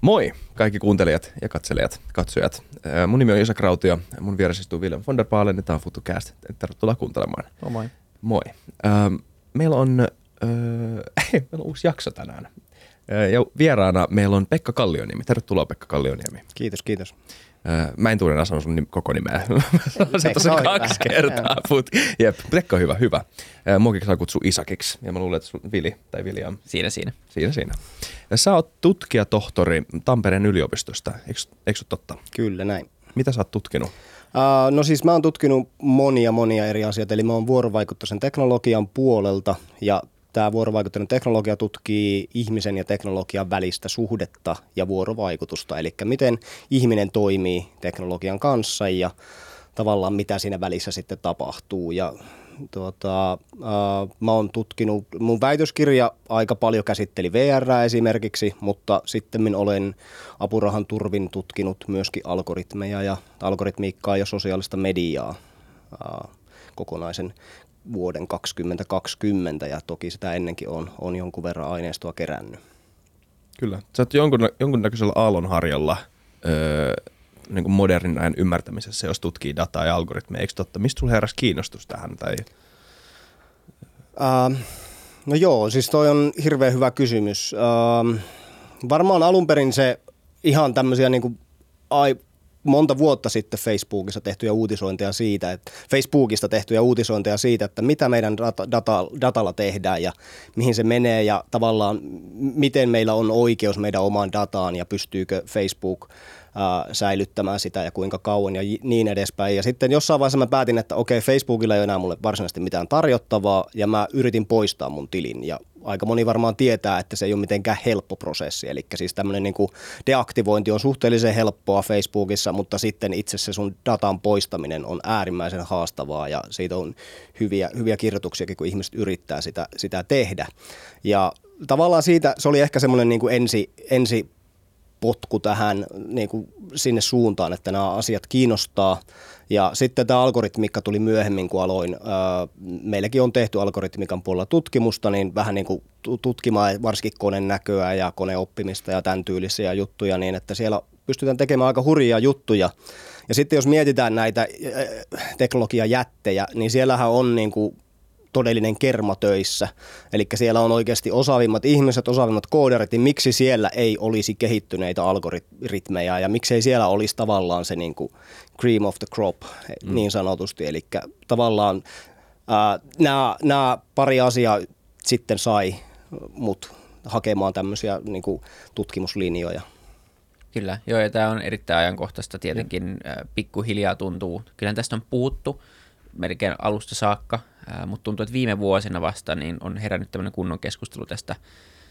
Moi kaikki kuuntelijat ja katselijat, katsojat. Mun nimi on Isa Krautio, mun vieressä istuu William von der Paalen ja tämä on FutuCast. Tervetuloa kuuntelemaan. No moi. Moi. Meillä on, meillä on uusi jakso tänään. Ja vieraana meillä on Pekka Kallioniemi. Tervetuloa Pekka Kallioniemi. Kiitos, kiitos. Mä en tunne enää sanoa sun koko nimeä. se tuossa kaksi kertaa. Put. Jep, Pekka on hyvä, hyvä. Muakin saa kutsua Isakiksi. Ja mä luulen, että sun Vili tai William. Siinä, siinä. Siinä, siinä. Ja sä oot tutkijatohtori Tampereen yliopistosta, eikö, eikö totta? Kyllä, näin. Mitä sä oot tutkinut? Uh, no siis mä oon tutkinut monia monia eri asioita, eli mä oon vuorovaikutteisen teknologian puolelta ja Tämä vuorovaikutteinen teknologia tutkii ihmisen ja teknologian välistä suhdetta ja vuorovaikutusta, eli miten ihminen toimii teknologian kanssa ja tavallaan mitä siinä välissä sitten tapahtuu. Ja tuota, äh, mä oon tutkinut, mun väitöskirja aika paljon käsitteli VR esimerkiksi, mutta sitten olen apurahan turvin tutkinut myöskin algoritmeja ja algoritmiikkaa ja sosiaalista mediaa äh, kokonaisen vuoden 2020 ja toki sitä ennenkin on, on jonkun verran aineistoa kerännyt. Kyllä. Sä oot jonkun, jonkunnäköisellä aallonharjalla öö, niin kuin modernin ajan ymmärtämisessä, jos tutkii dataa ja algoritmeja. Eikö totta? Mistä sulla heräsi kiinnostus tähän? Tai? Uh, no joo, siis toi on hirveän hyvä kysymys. Uh, varmaan alun perin se ihan tämmöisiä niin kuin, ai, monta vuotta sitten Facebookissa tehtyjä uutisointeja siitä, että Facebookista tehtyjä uutisointeja siitä, että mitä meidän data, data, datalla tehdään ja mihin se menee ja tavallaan miten meillä on oikeus meidän omaan dataan ja pystyykö Facebook säilyttämään sitä ja kuinka kauan ja niin edespäin. Ja sitten jossain vaiheessa mä päätin, että okei, Facebookilla ei enää mulle varsinaisesti mitään tarjottavaa ja mä yritin poistaa mun tilin ja aika moni varmaan tietää, että se ei ole mitenkään helppo prosessi. Eli siis tämmöinen niin deaktivointi on suhteellisen helppoa Facebookissa, mutta sitten itse se sun datan poistaminen on äärimmäisen haastavaa ja siitä on hyviä, hyviä kirjoituksiakin, kun ihmiset yrittää sitä, sitä tehdä. Ja tavallaan siitä se oli ehkä semmoinen niin ensi, ensi potku tähän niin kuin sinne suuntaan, että nämä asiat kiinnostaa. Ja sitten tämä algoritmikka tuli myöhemmin, kun aloin. Meilläkin on tehty algoritmikan puolella tutkimusta, niin vähän niin kuin tutkimaan varsinkin koneen näköä ja koneoppimista ja tämän tyylisiä juttuja, niin että siellä pystytään tekemään aika hurjia juttuja. Ja sitten jos mietitään näitä teknologiajättejä, niin siellähän on niin kuin todellinen kerma töissä. Eli siellä on oikeasti osaavimmat ihmiset, osaavimmat kooderit, niin miksi siellä ei olisi kehittyneitä algoritmeja ja miksei siellä olisi tavallaan se niin kuin cream of the crop mm. niin sanotusti. Eli tavallaan nämä, nämä pari asiaa sitten sai mut hakemaan tämmöisiä niin kuin tutkimuslinjoja. Kyllä, joo, ja tämä on erittäin ajankohtaista tietenkin. Ja. Pikkuhiljaa tuntuu, kyllä tästä on puhuttu melkein alusta saakka, mutta tuntuu, että viime vuosina vasta niin on herännyt tämmöinen kunnon keskustelu tästä,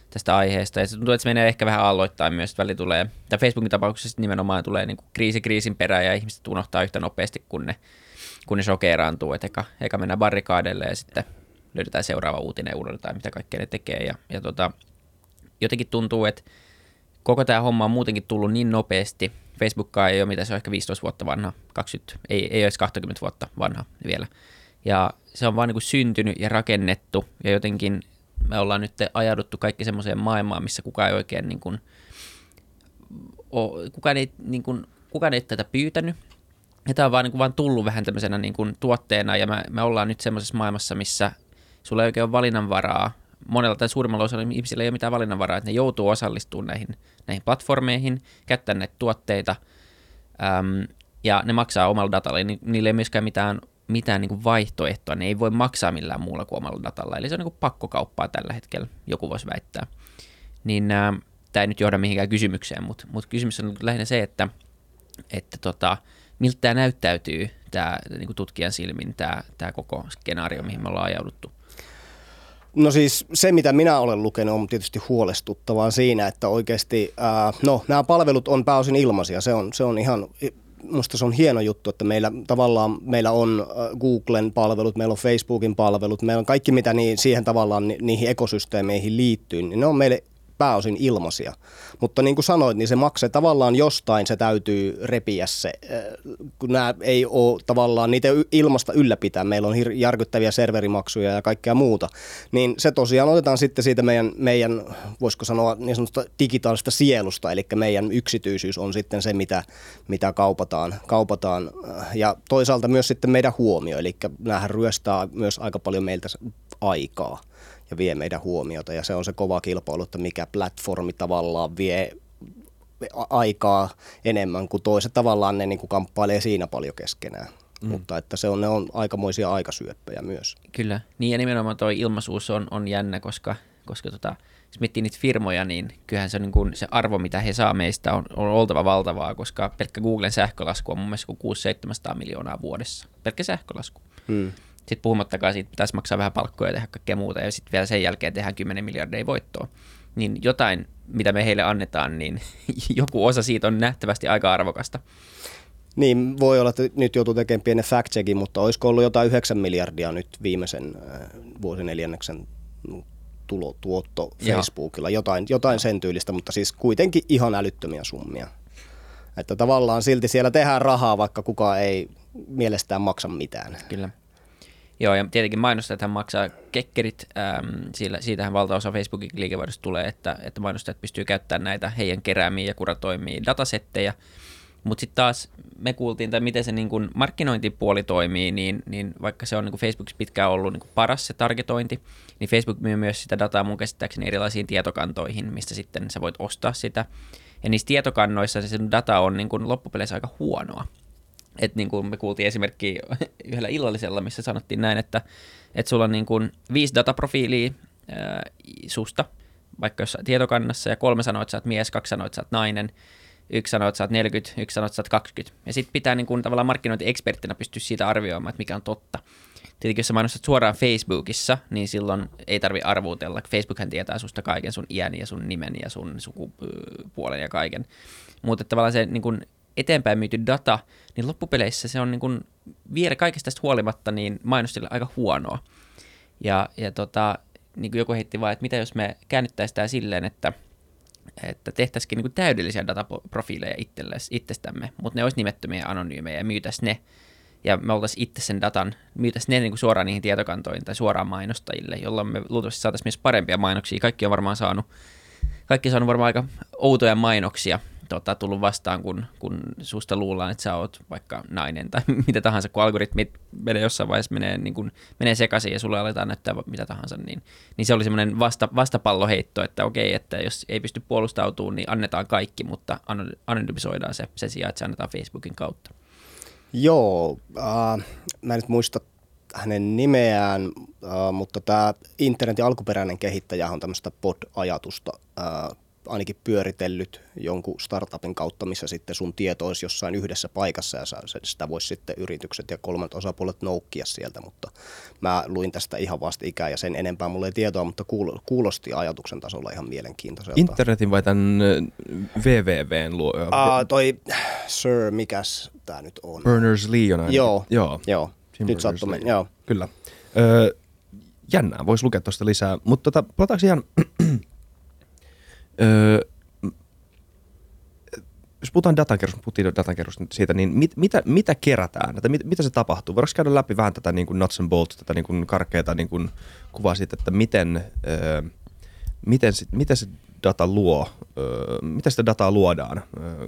tästä aiheesta. Ja se tuntuu, että se menee ehkä vähän aloittain myös, että väli tulee, tai Facebookin tapauksessa nimenomaan tulee niin kuin kriisi kriisin perään ja ihmiset unohtaa yhtä nopeasti, kun ne, kun ne shokeraantuu, että eka, eka mennään barrikaadelle ja sitten löydetään seuraava uutinen uudelleen tai mitä kaikkea ne tekee. Ja, ja tota, jotenkin tuntuu, että koko tämä homma on muutenkin tullut niin nopeasti. Facebookkaa ei ole, mitä se on ehkä 15 vuotta vanha, 20, ei, ei edes 20 vuotta vanha vielä. Ja se on vaan niin kuin syntynyt ja rakennettu ja jotenkin me ollaan nyt ajauduttu kaikki semmoiseen maailmaan, missä kukaan ei oikein niin kuin, ole, kukaan, ei, niin kuin, kukaan ei tätä pyytänyt. Ja tämä on vaan, niin kuin, vaan tullut vähän tämmöisenä niin kuin, tuotteena ja me, me ollaan nyt semmoisessa maailmassa, missä sulla ei oikein ole valinnanvaraa. Monella tai suurimmalla osalla ihmisillä ei ole mitään valinnanvaraa, että ne joutuu osallistumaan näihin, näihin platformeihin, käyttää näitä tuotteita äm, ja ne maksaa omalla datalla. Niillä ei myöskään mitään mitään niin kuin vaihtoehtoa, ne ei voi maksaa millään muulla kuin omalla datalla. Eli se on niin kuin pakkokauppaa tällä hetkellä, joku voisi väittää. Niin äh, tämä ei nyt johda mihinkään kysymykseen, mutta, mutta kysymys on lähinnä se, että, että tota, miltä tämä näyttäytyy tämä niin tutkijan silmin, tämä, tämä koko skenaario, mihin me ollaan ajauduttu. No siis se, mitä minä olen lukenut, on tietysti huolestuttavaa siinä, että oikeasti, no nämä palvelut on pääosin ilmaisia. Se on, se on ihan musta se on hieno juttu, että meillä tavallaan meillä on äh, Googlen palvelut, meillä on Facebookin palvelut, meillä on kaikki mitä niin, siihen tavallaan ni, niihin ekosysteemeihin liittyy, niin ne on meille pääosin ilmaisia. Mutta niin kuin sanoit, niin se maksaa tavallaan jostain, se täytyy repiä se, kun nämä ei ole tavallaan niitä ilmasta ylläpitää. Meillä on järkyttäviä serverimaksuja ja kaikkea muuta. Niin se tosiaan otetaan sitten siitä meidän, meidän voisiko sanoa niin sanotusta digitaalista sielusta, eli meidän yksityisyys on sitten se, mitä, mitä kaupataan, kaupataan. Ja toisaalta myös sitten meidän huomio, eli näähän ryöstää myös aika paljon meiltä aikaa ja vie meidän huomiota. Ja se on se kova kilpailu, että mikä platformi tavallaan vie aikaa enemmän kuin toiset. Tavallaan ne niin kuin kamppailee siinä paljon keskenään. Mm. Mutta että se on, ne on aikamoisia aikasyöppejä myös. Kyllä, niin ja nimenomaan tuo ilmaisuus on, on jännä, koska, koska tota, jos miettii niitä firmoja, niin kyllähän se, niin kuin se arvo, mitä he saa meistä, on, on oltava valtavaa, koska pelkkä Googlen sähkölasku on mun mielestä 600-700 miljoonaa vuodessa. Pelkkä sähkölasku. Mm. Sitten puhumattakaan siitä, pitäisi maksaa vähän palkkoja ja tehdä kaikkea muuta, ja sitten vielä sen jälkeen tehdään 10 miljardia voittoa. Niin jotain, mitä me heille annetaan, niin joku osa siitä on nähtävästi aika arvokasta. Niin, voi olla, että nyt joutuu tekemään pienen fact checkin, mutta olisiko ollut jotain 9 miljardia nyt viimeisen äh, vuosineljänneksen tulotuotto Facebookilla, jotain, jotain sen tyylistä, mutta siis kuitenkin ihan älyttömiä summia. Että tavallaan silti siellä tehdään rahaa, vaikka kukaan ei mielestään maksa mitään. Kyllä. Joo, ja tietenkin mainostajat maksaa kekkerit, ähm, sillä, siitähän valtaosa Facebookin liikevaihdosta tulee, että, että mainostajat pystyy käyttämään näitä heidän keräämiä ja kuratoimia datasetteja, mutta sitten taas me kuultiin, tai miten se niin kun markkinointipuoli toimii, niin, niin vaikka se on niin Facebookissa pitkään ollut niin paras se targetointi, niin Facebook myy myös sitä dataa mun käsittääkseni erilaisiin tietokantoihin, mistä sitten sä voit ostaa sitä. Ja niissä tietokannoissa se data on niin loppupeleissä aika huonoa. Et niin kuin me kuultiin esimerkki yhdellä illallisella, missä sanottiin näin, että, että sulla on niin kuin viisi dataprofiilia ää, susta, vaikka jos tietokannassa, ja kolme sanoo, että sä oot mies, kaksi sanoo, että sä oot nainen, yksi sanoo, että sä oot 40, yksi sanoo, että sä oot 20. Ja sitten pitää niin kuin, tavallaan markkinointieksperttinä pystyä siitä arvioimaan, että mikä on totta. Tietenkin jos sä mainostat suoraan Facebookissa, niin silloin ei tarvi arvuutella. Facebookhan tietää susta kaiken, sun iän ja sun nimen ja sun sukupuolen ja kaiken. Mutta tavallaan se niin kuin eteenpäin myyty data, niin loppupeleissä se on niin kuin vielä kaikesta tästä huolimatta niin mainostille aika huonoa. Ja, ja tota, niin kuin joku heitti vaan, että mitä jos me käännyttäisiin tämä silleen, että, että tehtäisikin niin kuin täydellisiä dataprofiileja itsestämme, mutta ne olisi nimettömiä anonyymejä ja myytäisiin ne. Ja me oltaisiin itse sen datan, myytäisiin ne niin kuin suoraan niihin tietokantoihin tai suoraan mainostajille, jolloin me luultavasti saataisiin myös parempia mainoksia. Kaikki on varmaan saanut, kaikki on saanut varmaan aika outoja mainoksia, tota, tullut vastaan, kun, kun susta luullaan, että sä oot vaikka nainen tai mitä tahansa, kun algoritmit menee jossain vaiheessa menee, niin kun, menee sekaisin ja sulle aletaan näyttää mitä tahansa, niin, niin se oli semmoinen vasta, vastapalloheitto, että okei, että jos ei pysty puolustautumaan, niin annetaan kaikki, mutta anonymisoidaan se sen sijaan, että se annetaan Facebookin kautta. Joo, äh, mä en nyt muista hänen nimeään, äh, mutta tämä internetin alkuperäinen kehittäjä on tämmöistä pod-ajatusta äh, ainakin pyöritellyt jonkun startupin kautta, missä sitten sun tieto olisi jossain yhdessä paikassa ja sitä voisi sitten yritykset ja kolmat osapuolet noukkia sieltä, mutta mä luin tästä ihan vasta ikää ja sen enempää mulle ei tietoa, mutta kuulosti ajatuksen tasolla ihan mielenkiintoiselta. Internetin vai tämän WWWn luo? Uh, toi Sir, mikäs tämä nyt on? Berners-Lee on ainakin. Joo, joo. joo. Nyt sattuu joo. Kyllä. Öö, jännää, voisi lukea tuosta lisää, mutta tota, palataanko ihan Öö, jos puhutaan datankerusta, puhuttiin datankerusta siitä, niin mit, mitä, mitä kerätään, että mit, mitä se tapahtuu? Voidaanko käydä läpi vähän tätä niin kuin nuts and bolts, tätä niin kuin karkeata niin kuin kuvaa siitä, että miten, öö, miten, sit, miten se data luo, öö, miten sitä dataa luodaan öö,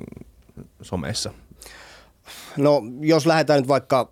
someissa? No jos lähdetään nyt vaikka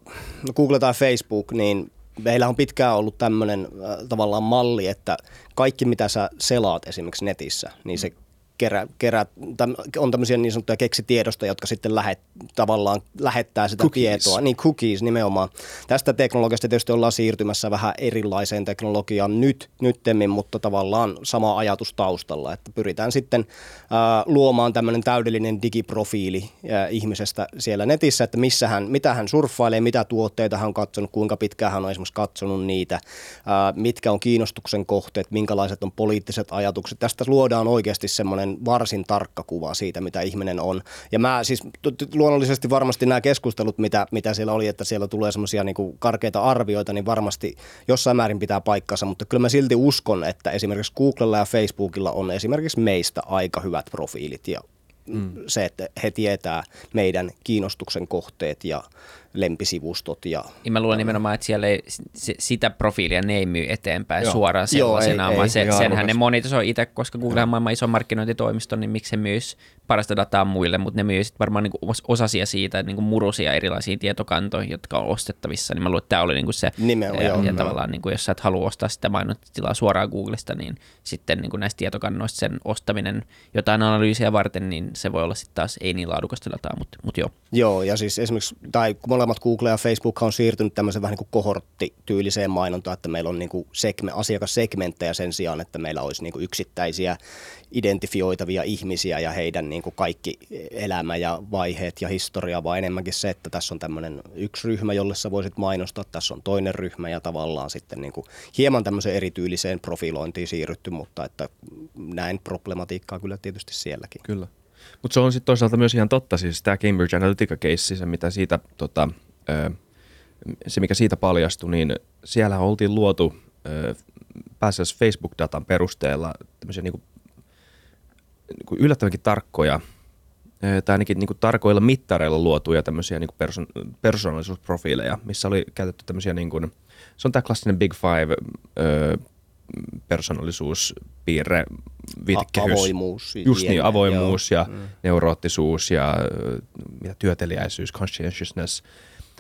Google tai Facebook, niin meillä on pitkään ollut tämmöinen äh, tavallaan malli, että kaikki mitä sä selaat esimerkiksi netissä, niin se kerä, kerä, täm, on tämmöisiä niin sanottuja keksitiedosta, jotka sitten lähet, tavallaan lähettää sitä cookies. tietoa. Niin cookies nimenomaan. Tästä teknologiasta tietysti ollaan siirtymässä vähän erilaiseen teknologiaan nyt, nyttemmin, mutta tavallaan sama ajatus taustalla, että pyritään sitten äh, luomaan tämmöinen täydellinen digiprofiili äh, ihmisestä siellä netissä, että missä hän, mitä hän surffailee, mitä tuotteita hän on katsonut, kuinka pitkään hän on esimerkiksi katsonut niitä, äh, mitkä on kiinnostuksen kohteet, minkälaiset on poliittiset ajatukset. Tästä luodaan oikeasti semmoinen semmoinen varsin tarkka kuva siitä, mitä ihminen on. Ja mä siis luonnollisesti varmasti nämä keskustelut, mitä, mitä siellä oli, että siellä tulee semmoisia niin karkeita arvioita, niin varmasti jossain määrin pitää paikkansa, mutta kyllä mä silti uskon, että esimerkiksi Googlella ja Facebookilla on esimerkiksi meistä aika hyvät profiilit ja mm. se, että he tietää meidän kiinnostuksen kohteet ja lempisivustot. Ja, ja mä luulen nimenomaan, että siellä ei, se, sitä profiilia ne ei myy eteenpäin joo. suoraan sellaisena, joo, ei, vaan ei, se, senhän ne monetisoi itse, koska Google on maailman iso markkinointitoimisto, niin miksi se myisi parasta dataa muille, mutta ne myy sitten varmaan niin osasia siitä, niin kuin murusia erilaisia tietokantoja, jotka on ostettavissa, niin mä luulen, että tämä oli niin se, Nimenomaan, ja, joo, ja tavallaan niin kuin, jos sä et halua ostaa sitä mainontatilaa suoraan Googlesta, niin sitten niin kuin näistä tietokannoista sen ostaminen jotain analyysiä varten, niin se voi olla sitten taas ei niin laadukasta dataa, mutta, mutta joo. Joo, ja siis esimerkiksi, tai molemmat Google ja Facebook on siirtynyt tämmöisen vähän niin kuin kohorttityyliseen mainontaan, että meillä on niin kuin segme, asiakassegmenttejä sen sijaan, että meillä olisi niin kuin yksittäisiä identifioitavia ihmisiä ja heidän niin kuin kaikki elämä ja vaiheet ja historia, vaan enemmänkin se, että tässä on tämmöinen yksi ryhmä, jolle sä voisit mainostaa, tässä on toinen ryhmä ja tavallaan sitten niin kuin hieman tämmöiseen erityyliseen profilointiin siirrytty, mutta että näin problematiikkaa kyllä tietysti sielläkin. Kyllä. Mutta se on sitten toisaalta myös ihan totta, siis tämä Cambridge Analytica-keissi, se mitä siitä, tota, se mikä siitä paljastui, niin siellä oltiin luotu pääasiassa Facebook-datan perusteella tämmöisiä niin niin yllättävänkin tarkkoja tai ainakin niin kuin tarkoilla mittareilla luotuja tämmöisiä niin kuin perso- persoonallisuusprofiileja, missä oli käytetty tämmöisiä, niin kuin, se on tämä klassinen Big Five ö, persoonallisuuspiirre, viitekehys. Avoimuus. Just niin, avoimuus joo. ja mm. neuroottisuus ja mitä työteliäisyys, conscientiousness.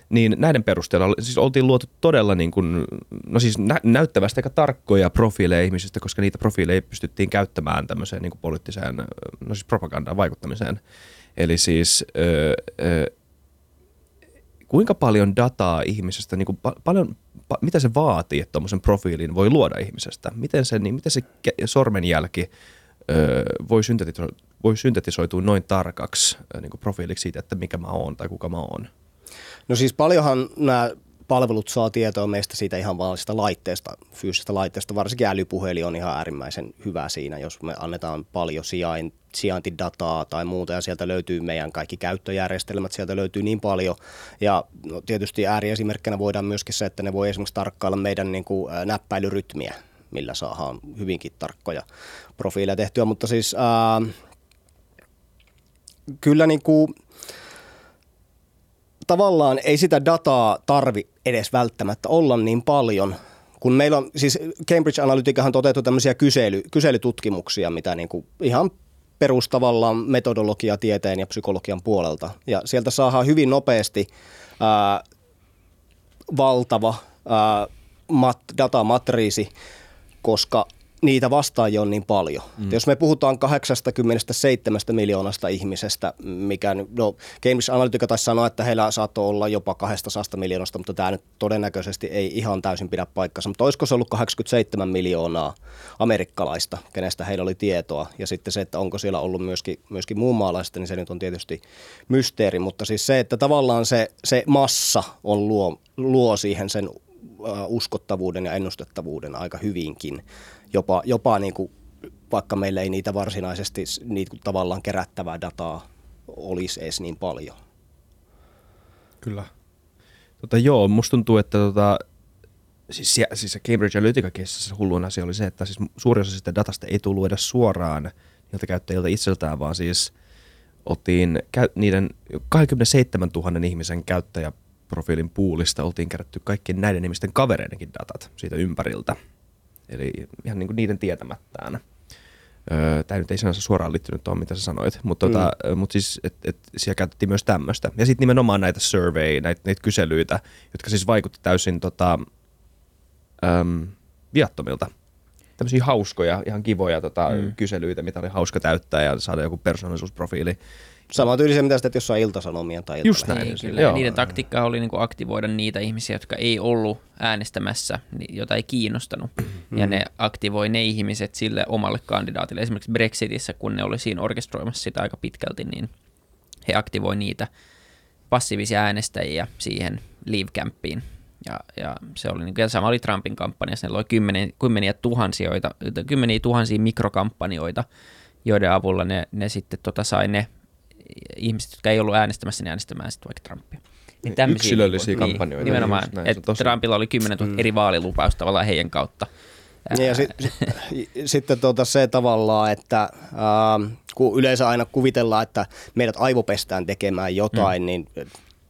Niin näiden perusteella siis oltiin luotu todella niin kuin, no siis nä- näyttävästi aika tarkkoja profiileja ihmisistä, koska niitä profiileja pystyttiin käyttämään tämmöiseen niin kuin poliittiseen, no siis propagandaan vaikuttamiseen. Eli siis ö, ö, kuinka paljon dataa ihmisestä, niin kuin pa- paljon mitä se vaatii, että tuommoisen profiilin voi luoda ihmisestä? Miten se, niin miten se sormenjälki ö, voi, syntetiso- voi syntetisoitua noin tarkaksi niin kuin profiiliksi siitä, että mikä mä oon tai kuka mä oon? No siis paljonhan nämä palvelut saa tietoa meistä siitä ihan vaan sitä laitteesta, fyysisestä laitteesta. Varsinkin älypuhelin on ihan äärimmäisen hyvä siinä, jos me annetaan paljon sijain, sijaintidataa tai muuta ja sieltä löytyy meidän kaikki käyttöjärjestelmät, sieltä löytyy niin paljon. Ja no, tietysti ääriesimerkkinä voidaan myöskin se, että ne voi esimerkiksi tarkkailla meidän niin kuin, näppäilyrytmiä, millä saadaan hyvinkin tarkkoja profiileja tehtyä, mutta siis ää, kyllä niin kuin, tavallaan ei sitä dataa tarvi edes välttämättä olla niin paljon, kun meillä on, siis Cambridge Analyticahan toteutuu tämmöisiä kysely, kyselytutkimuksia, mitä niin kuin ihan perustavallaan metodologia tieteen ja psykologian puolelta. Ja sieltä saadaan hyvin nopeasti ää, valtava ää, mat, datamatriisi, koska niitä vastaajia on niin paljon. Mm. Jos me puhutaan 87 miljoonasta ihmisestä, mikä no Cambridge Analytica taisi sanoa, että heillä saattoi olla jopa 200 miljoonasta, mutta tämä nyt todennäköisesti ei ihan täysin pidä paikkansa. Mutta olisiko se ollut 87 miljoonaa amerikkalaista, kenestä heillä oli tietoa. Ja sitten se, että onko siellä ollut myöskin, myöskin muun maalaista, niin se nyt on tietysti mysteeri. Mutta siis se, että tavallaan se, se massa on luo, luo siihen sen uskottavuuden ja ennustettavuuden aika hyvinkin jopa, jopa niin kuin, vaikka meillä ei niitä varsinaisesti niitä tavallaan kerättävää dataa olisi edes niin paljon. Kyllä. Tota, joo, musta tuntuu, että tota, siis, siis se Cambridge Analytica-keissassa hulluin asia oli se, että siis suurin osa sitä datasta ei tullut edes suoraan niiltä käyttäjiltä itseltään, vaan siis otin niiden 27 000 ihmisen käyttäjäprofiilin puulista oltiin kerätty kaikkien näiden ihmisten kavereidenkin datat siitä ympäriltä. Eli ihan niin kuin niiden tietämättään. Öö, Tämä nyt ei sinänsä suoraan liittynyt tuohon, mitä sä sanoit, mutta tota, mm. tota, mut siis, et, et, siellä käytettiin myös tämmöistä. Ja sitten nimenomaan näitä survey, näitä, näitä kyselyitä, jotka siis vaikutti täysin tota, äm, viattomilta. Tämmöisiä hauskoja, ihan kivoja tota, mm. kyselyitä, mitä oli hauska täyttää ja saada joku persoonallisuusprofiili. Sama tyylisiä, mitä sitten jossain iltasanomien tai Just näin. Niin, kyllä. Joo. Niiden taktiikka oli niin kuin aktivoida niitä ihmisiä, jotka ei ollut äänestämässä, jota ei kiinnostanut. Mm. Ja ne aktivoi ne ihmiset sille omalle kandidaatille. Esimerkiksi Brexitissä, kun ne oli siinä orkestroimassa sitä aika pitkälti, niin he aktivoi niitä passiivisia äänestäjiä siihen Leave Campiin. Ja, ja se oli niin kuin, ja sama oli Trumpin kampanjassa, ne oli kymmeniä, kymmeniä, tuhansia, kymmeniä tuhansia mikrokampanjoita, joiden avulla ne, ne sitten tota sai ne ihmiset, jotka ei ollut äänestämässä, niin äänestämään sitten vaikka Trumpia. Niin tämmöisiä Yksilöllisiä niin, kampanjoita. Niin, nimenomaan, että tosi... Trumpilla oli 10 000 mm. eri vaalilupausta tavallaan heidän kautta. Niin ja sit, sitten tuota se tavallaan, että äh, kun yleensä aina kuvitellaan, että meidät aivopestään tekemään jotain, mm. niin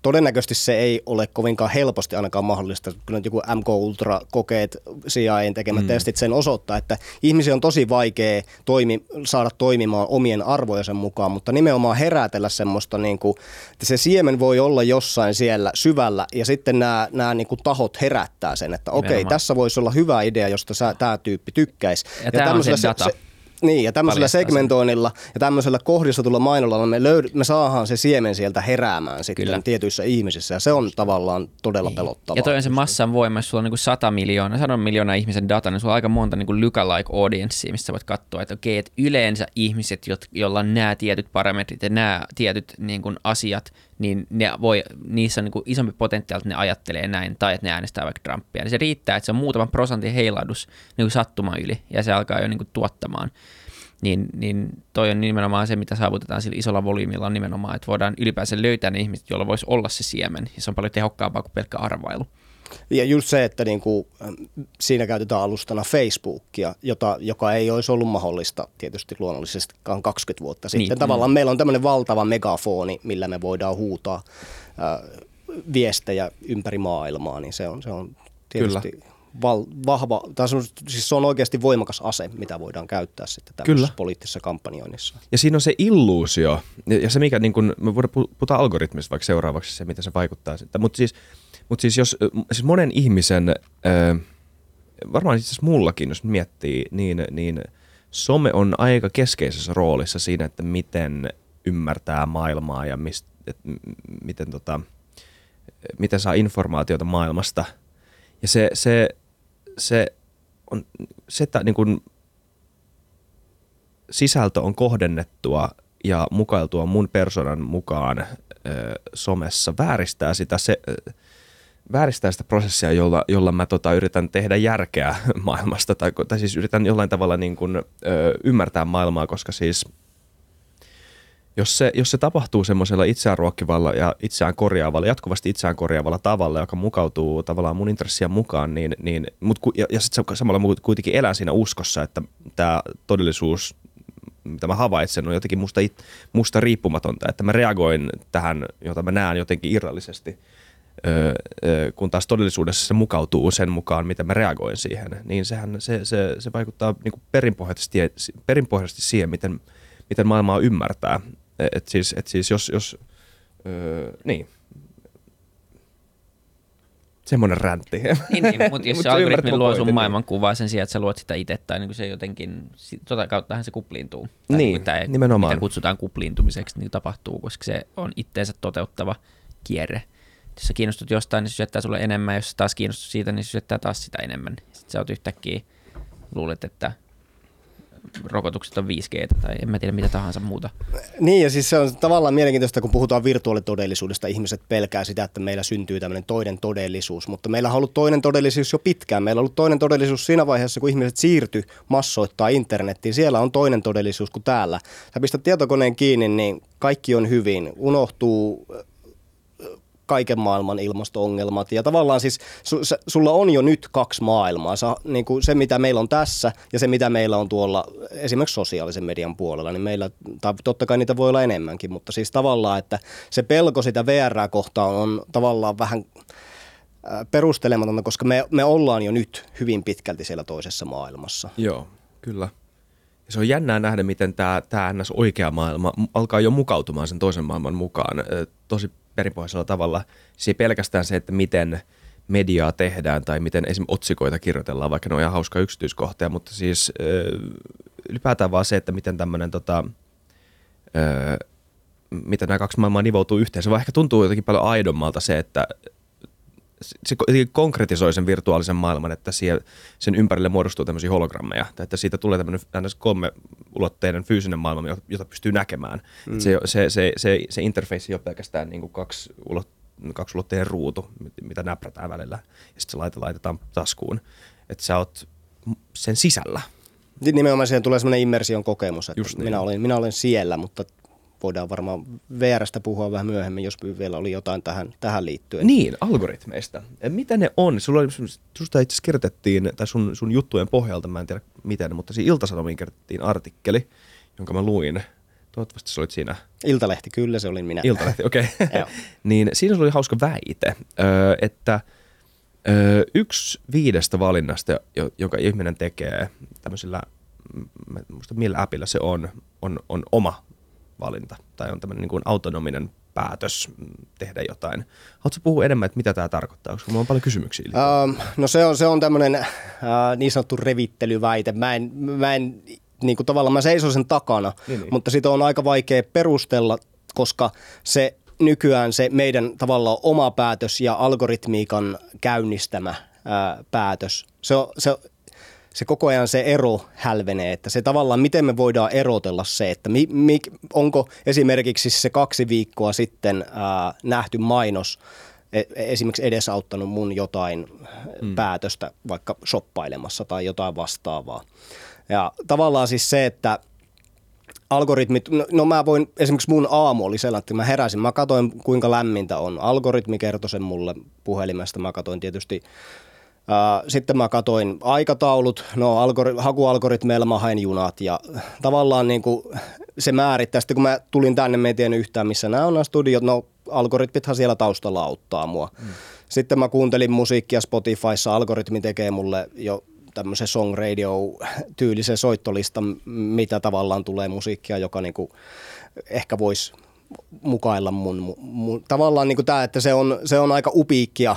todennäköisesti se ei ole kovinkaan helposti ainakaan mahdollista. Kyllä joku MK Ultra kokeet CIAn tekemät mm. testit sen osoittaa, että ihmisiä on tosi vaikea toimi, saada toimimaan omien arvojensa mukaan, mutta nimenomaan herätellä semmoista, niin kuin, että se siemen voi olla jossain siellä syvällä ja sitten nämä, nämä niin kuin tahot herättää sen, että okei, okay, tässä voisi olla hyvä idea, josta tämä tyyppi tykkäisi. Ja, ja tämä on se data. Se, niin, ja tämmöisellä segmentoinnilla ja tämmöisellä kohdistetulla mainolla me, löyd- me saadaan se siemen sieltä heräämään sitten Kyllä. tietyissä ihmisissä, ja se on tavallaan todella niin. pelottavaa. Ja toi on se massan voima, jos sulla on niin kuin 100 miljoonaa, 100 miljoonaa ihmisen data, niin sulla on aika monta niin kuin lookalike audience, mistä voit katsoa, että okei, että yleensä ihmiset, joilla on nämä tietyt parametrit ja nämä tietyt niin kuin asiat, niin ne voi, niissä on niin kuin isompi potentiaali, että ne ajattelee näin, tai että ne äänestää vaikka Trumpia. Niin se riittää, että se on muutaman prosentin heilahdus niin sattuma yli, ja se alkaa jo niin kuin tuottamaan. Niin, niin toi on nimenomaan se, mitä saavutetaan sillä isolla volyymilla, on nimenomaan, että voidaan ylipäänsä löytää ne ihmiset, joilla voisi olla se siemen, ja se on paljon tehokkaampaa kuin pelkkä arvailu. Ja just se, että niin kuin, siinä käytetään alustana Facebookia, jota, joka ei olisi ollut mahdollista tietysti luonnollisesti 20 vuotta sitten. Niin, Tavallaan mm. meillä on tämmöinen valtava megafoni, millä me voidaan huutaa äh, viestejä ympäri maailmaa, niin se on, se on tietysti Kyllä. Val, vahva, tai se on, siis se on oikeasti voimakas ase, mitä voidaan käyttää sitten tämmöisessä Kyllä. poliittisessa kampanjoinnissa. Ja siinä on se illuusio, ja se mikä, niin kun, me voidaan puhuta algoritmista vaikka seuraavaksi, se mitä se vaikuttaa. Mutta siis mutta siis jos siis monen ihmisen, varmaan itse asiassa mullakin, jos miettii, niin, niin some on aika keskeisessä roolissa siinä, että miten ymmärtää maailmaa ja mist, et, miten, tota, miten saa informaatiota maailmasta. Ja se, se, se on, se, että niin kun sisältö on kohdennettua ja mukailtua mun persoonan mukaan ö, somessa, vääristää sitä se, vääristää sitä prosessia, jolla, jolla mä tota, yritän tehdä järkeä maailmasta, tai, tai siis yritän jollain tavalla niin kuin, ö, ymmärtää maailmaa, koska siis jos se, jos se tapahtuu semmoisella itseään ruokkivalla ja itseään korjaavalla, jatkuvasti itseään korjaavalla tavalla, joka mukautuu tavallaan mun intressiä mukaan, niin, niin mut, ja, ja sitten samalla kuitenkin elää siinä uskossa, että tämä todellisuus, mitä mä havaitsen, on jotenkin musta, musta riippumatonta, että mä reagoin tähän, jota mä näen jotenkin irrallisesti – kun taas todellisuudessa se mukautuu sen mukaan, miten mä reagoin siihen, niin sehän se, se, se vaikuttaa niin kuin perinpohjaisesti, perinpohjaisesti siihen, miten, miten maailmaa ymmärtää. Et siis, et siis jos, jos öö, niin, semmoinen räntti. Niin, niin mutta jos Mut se algoritmi luo sun niin. maailmankuvaa sen sijaan, että sä luot sitä itse, tai niin se jotenkin, tota kauttahan se kupliintuu. Tai niin, niin tämä, nimenomaan. Mitä kutsutaan kupliintumiseksi, niin tapahtuu, koska se on itteensä toteuttava kierre jos sä kiinnostut jostain, niin se syöttää sulle enemmän, jos sä taas kiinnostut siitä, niin se syöttää taas sitä enemmän. Sitten sä oot yhtäkkiä, luulet, että rokotukset on 5G tai en mä tiedä mitä tahansa muuta. Niin ja siis se on tavallaan mielenkiintoista, kun puhutaan virtuaalitodellisuudesta, ihmiset pelkää sitä, että meillä syntyy tämmöinen toinen todellisuus, mutta meillä on ollut toinen todellisuus jo pitkään. Meillä on ollut toinen todellisuus siinä vaiheessa, kun ihmiset siirtyi massoittaa internettiin. Siellä on toinen todellisuus kuin täällä. Sä pistät tietokoneen kiinni, niin kaikki on hyvin. Unohtuu kaiken maailman ilmasto-ongelmat. Ja tavallaan siis su, se, sulla on jo nyt kaksi maailmaa. Sa, niin kuin se, mitä meillä on tässä ja se, mitä meillä on tuolla esimerkiksi sosiaalisen median puolella, niin meillä, tai totta kai niitä voi olla enemmänkin, mutta siis tavallaan, että se pelko sitä VR kohtaan on tavallaan vähän perustelematonta, koska me, me ollaan jo nyt hyvin pitkälti siellä toisessa maailmassa. Joo, kyllä. Se on jännää nähdä, miten tämä, tämä ns. oikea maailma alkaa jo mukautumaan sen toisen maailman mukaan tosi perinpohjaisella tavalla. Ei pelkästään se, että miten mediaa tehdään tai miten esim. otsikoita kirjoitellaan, vaikka ne on ihan hauska yksityiskohtia, mutta siis ylipäätään vaan se, että miten tämmöinen tota, miten nämä kaksi maailmaa nivoutuu yhteen. Se vaan ehkä tuntuu jotenkin paljon aidommalta se, että se konkretisoi sen virtuaalisen maailman, että siellä, sen ympärille muodostuu tämmöisiä hologrammeja, tai että siitä tulee tämmöinen kolme ulotteinen fyysinen maailma, jota pystyy näkemään. Mm. Se, se, se, se, se interface ei ole pelkästään niin kuin kaksi, ulot, kaksi ulotteinen ruutu, mitä näprätään välillä, ja sitten se laite laitetaan taskuun. Että sä oot sen sisällä. Nimenomaan siihen tulee semmoinen immersion kokemus, että Just niin. minä, olen, minä olen siellä, mutta voidaan varmaan VRstä puhua vähän myöhemmin, jos vielä oli jotain tähän, tähän liittyen. Niin, algoritmeista. Mitä ne on? Sulla oli, susta itse asiassa kirjoitettiin, tai sun, sun juttujen pohjalta, mä en tiedä miten, mutta siinä Ilta-Sanomiin kirjoitettiin artikkeli, jonka mä luin. Toivottavasti sä olit siinä Iltalehti, kyllä se olin minä. Iltalehti, okei. Okay. Niin siinä oli hauska väite, öö, että öö, yksi viidestä valinnasta, jo- jonka ihminen tekee tämmöisillä, mä en muista millä appilla se on, on, on oma valinta. Tai on tämmöinen niin kuin autonominen päätös mm, tehdä jotain. Haluatko puhua enemmän, että mitä tämä tarkoittaa? Koska mulla on paljon kysymyksiä. Ähm, no se on, se on tämmöinen äh, niin sanottu revittelyväite. Mä en, mä en niin kuin tavallaan mä seison sen takana, Niin, niin. mutta sitä on aika vaikea perustella, koska se nykyään se meidän tavallaan oma päätös ja algoritmiikan käynnistämä ää, päätös, se, on, se, se koko ajan se ero hälvenee, että se tavallaan, miten me voidaan erotella se, että mi, mi, onko esimerkiksi se kaksi viikkoa sitten ää, nähty mainos e- esimerkiksi edesauttanut mun jotain mm. päätöstä vaikka shoppailemassa tai jotain vastaavaa. Ja tavallaan siis se, että algoritmit, no, no mä voin, esimerkiksi mun aamu oli sellainen, että mä heräsin, mä katsoin kuinka lämmintä on. Algoritmi kertoi sen mulle puhelimesta, mä katsoin tietysti sitten mä katoin aikataulut, no algori- hakualgoritmeilla mä hain junat ja tavallaan niin kuin se määrittää. Sitten kun mä tulin tänne, mä en tiennyt yhtään missä nämä on nämä studiot, no algoritmithan siellä taustalla auttaa mua. Mm. Sitten mä kuuntelin musiikkia Spotifyssa, algoritmi tekee mulle jo tämmöisen song radio tyylisen soittolistan, mitä tavallaan tulee musiikkia, joka niinku ehkä voisi mukailla mun, mun tavallaan niinku tämä, että se on, se on aika upiikkia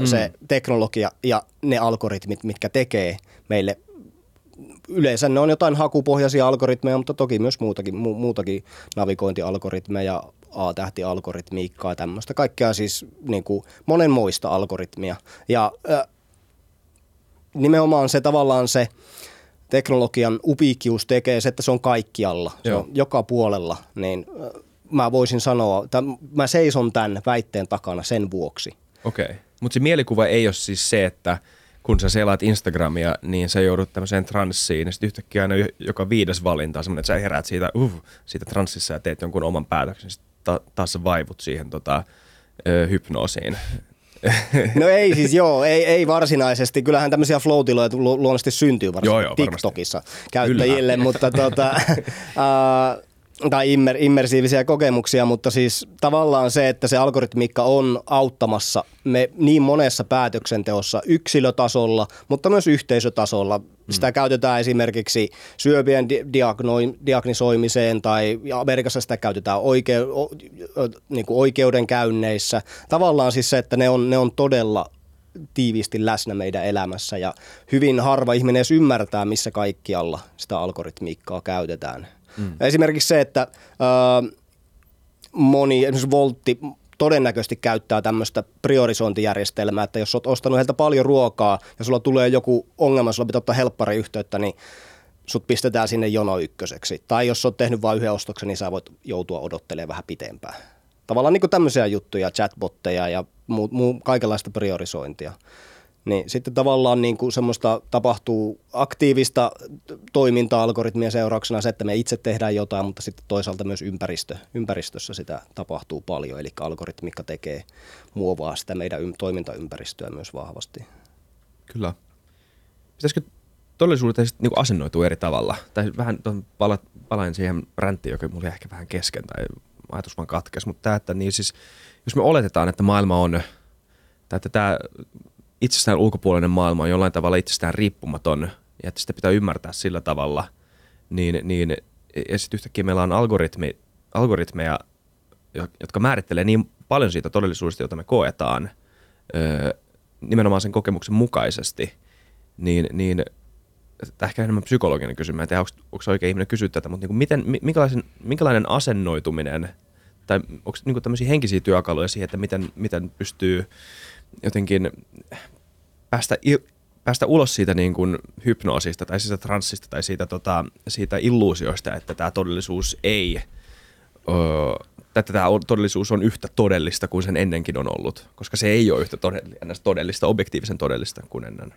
mm. se teknologia ja ne algoritmit, mitkä tekee meille yleensä ne on jotain hakupohjaisia algoritmeja, mutta toki myös muutakin, mu- muutakin navigointialgoritmeja, A-tähtialgoritmiikkaa ja tämmöistä. Kaikkea siis niin kuin monenmoista algoritmia. Ja äh, nimenomaan se tavallaan se teknologian upiikkius tekee se, että se on kaikkialla, se Joo. on joka puolella, niin äh, mä voisin sanoa, että mä seison tämän väitteen takana sen vuoksi. Okei. Okay. Mutta se mielikuva ei ole siis se, että kun sä selaat Instagramia, niin sä joudut tämmöiseen transsiin, ja sitten yhtäkkiä aina jo- joka viides valinta on semmoinen, että sä heräät siitä, uh, siitä transsissa ja teet jonkun oman päätöksen, sitten ta- taas vaivut siihen tota, ö, hypnoosiin. No ei siis joo, ei, ei varsinaisesti. Kyllähän tämmöisiä flow-tiloja lu- luonnollisesti syntyy varsinkin Joo, joo, varmasti. TikTokissa käyttäjille, mutta tota, tai immer, immersiivisiä kokemuksia, mutta siis tavallaan se, että se algoritmiikka on auttamassa me niin monessa päätöksenteossa yksilötasolla, mutta myös yhteisötasolla. Sitä käytetään esimerkiksi syöpien di- diagnoi- diagnisoimiseen tai Amerikassa sitä käytetään oike- o- niin kuin oikeudenkäynneissä. Tavallaan siis se, että ne on, ne on todella tiiviisti läsnä meidän elämässä ja hyvin harva ihminen edes ymmärtää, missä kaikkialla sitä algoritmiikkaa käytetään. Mm. Esimerkiksi se, että ö, moni, esimerkiksi Voltti todennäköisesti käyttää tämmöistä priorisointijärjestelmää, että jos olet ostanut heiltä paljon ruokaa ja sulla tulee joku ongelma, sulla pitää ottaa helppariyhteyttä, niin sut pistetään sinne jono ykköseksi. Tai jos olet tehnyt vain yhden ostoksen, niin sä voit joutua odottelemaan vähän pitempään. Tavallaan niin tämmöisiä juttuja, chatbotteja ja muu, muu, kaikenlaista priorisointia. Niin sitten tavallaan niin kuin semmoista tapahtuu aktiivista toimintaa algoritmien seurauksena se, että me itse tehdään jotain, mutta sitten toisaalta myös ympäristö, ympäristössä sitä tapahtuu paljon. Eli algoritmikka tekee, muovaa sitä meidän ym- toimintaympäristöä myös vahvasti. Kyllä. Pitäisikö todellisuuteen sitten niinku asennoitua eri tavalla? Tai vähän pala, palain siihen ränttiin, joka mulla ehkä vähän kesken tai ajatus vaan katkesi, mutta tämä, että niin siis, jos me oletetaan, että maailma on, tai että tämä itsestään ulkopuolinen maailma on jollain tavalla itsestään riippumaton ja että sitä pitää ymmärtää sillä tavalla, niin, niin ja sitten yhtäkkiä meillä on algoritmi, algoritmeja, jo- jotka määrittelee niin paljon siitä todellisuudesta, jota me koetaan, öö, nimenomaan sen kokemuksen mukaisesti, niin, niin tämä ehkä enemmän psykologinen kysymys. En tiedä, onko, onko oikein ihminen kysyä tätä, mutta niin kuin miten, mi- minkälaisen, minkälainen asennoituminen tai onko niin tämmöisiä henkisiä työkaluja siihen, että miten, miten pystyy jotenkin päästä, il, päästä ulos siitä niin kuin hypnoosista tai siitä transsista tai siitä, tota, siitä illuusioista, että tämä todellisuus ei, öö, että tämä todellisuus on yhtä todellista kuin sen ennenkin on ollut, koska se ei ole yhtä todellista, todellista objektiivisen todellista kuin ennen.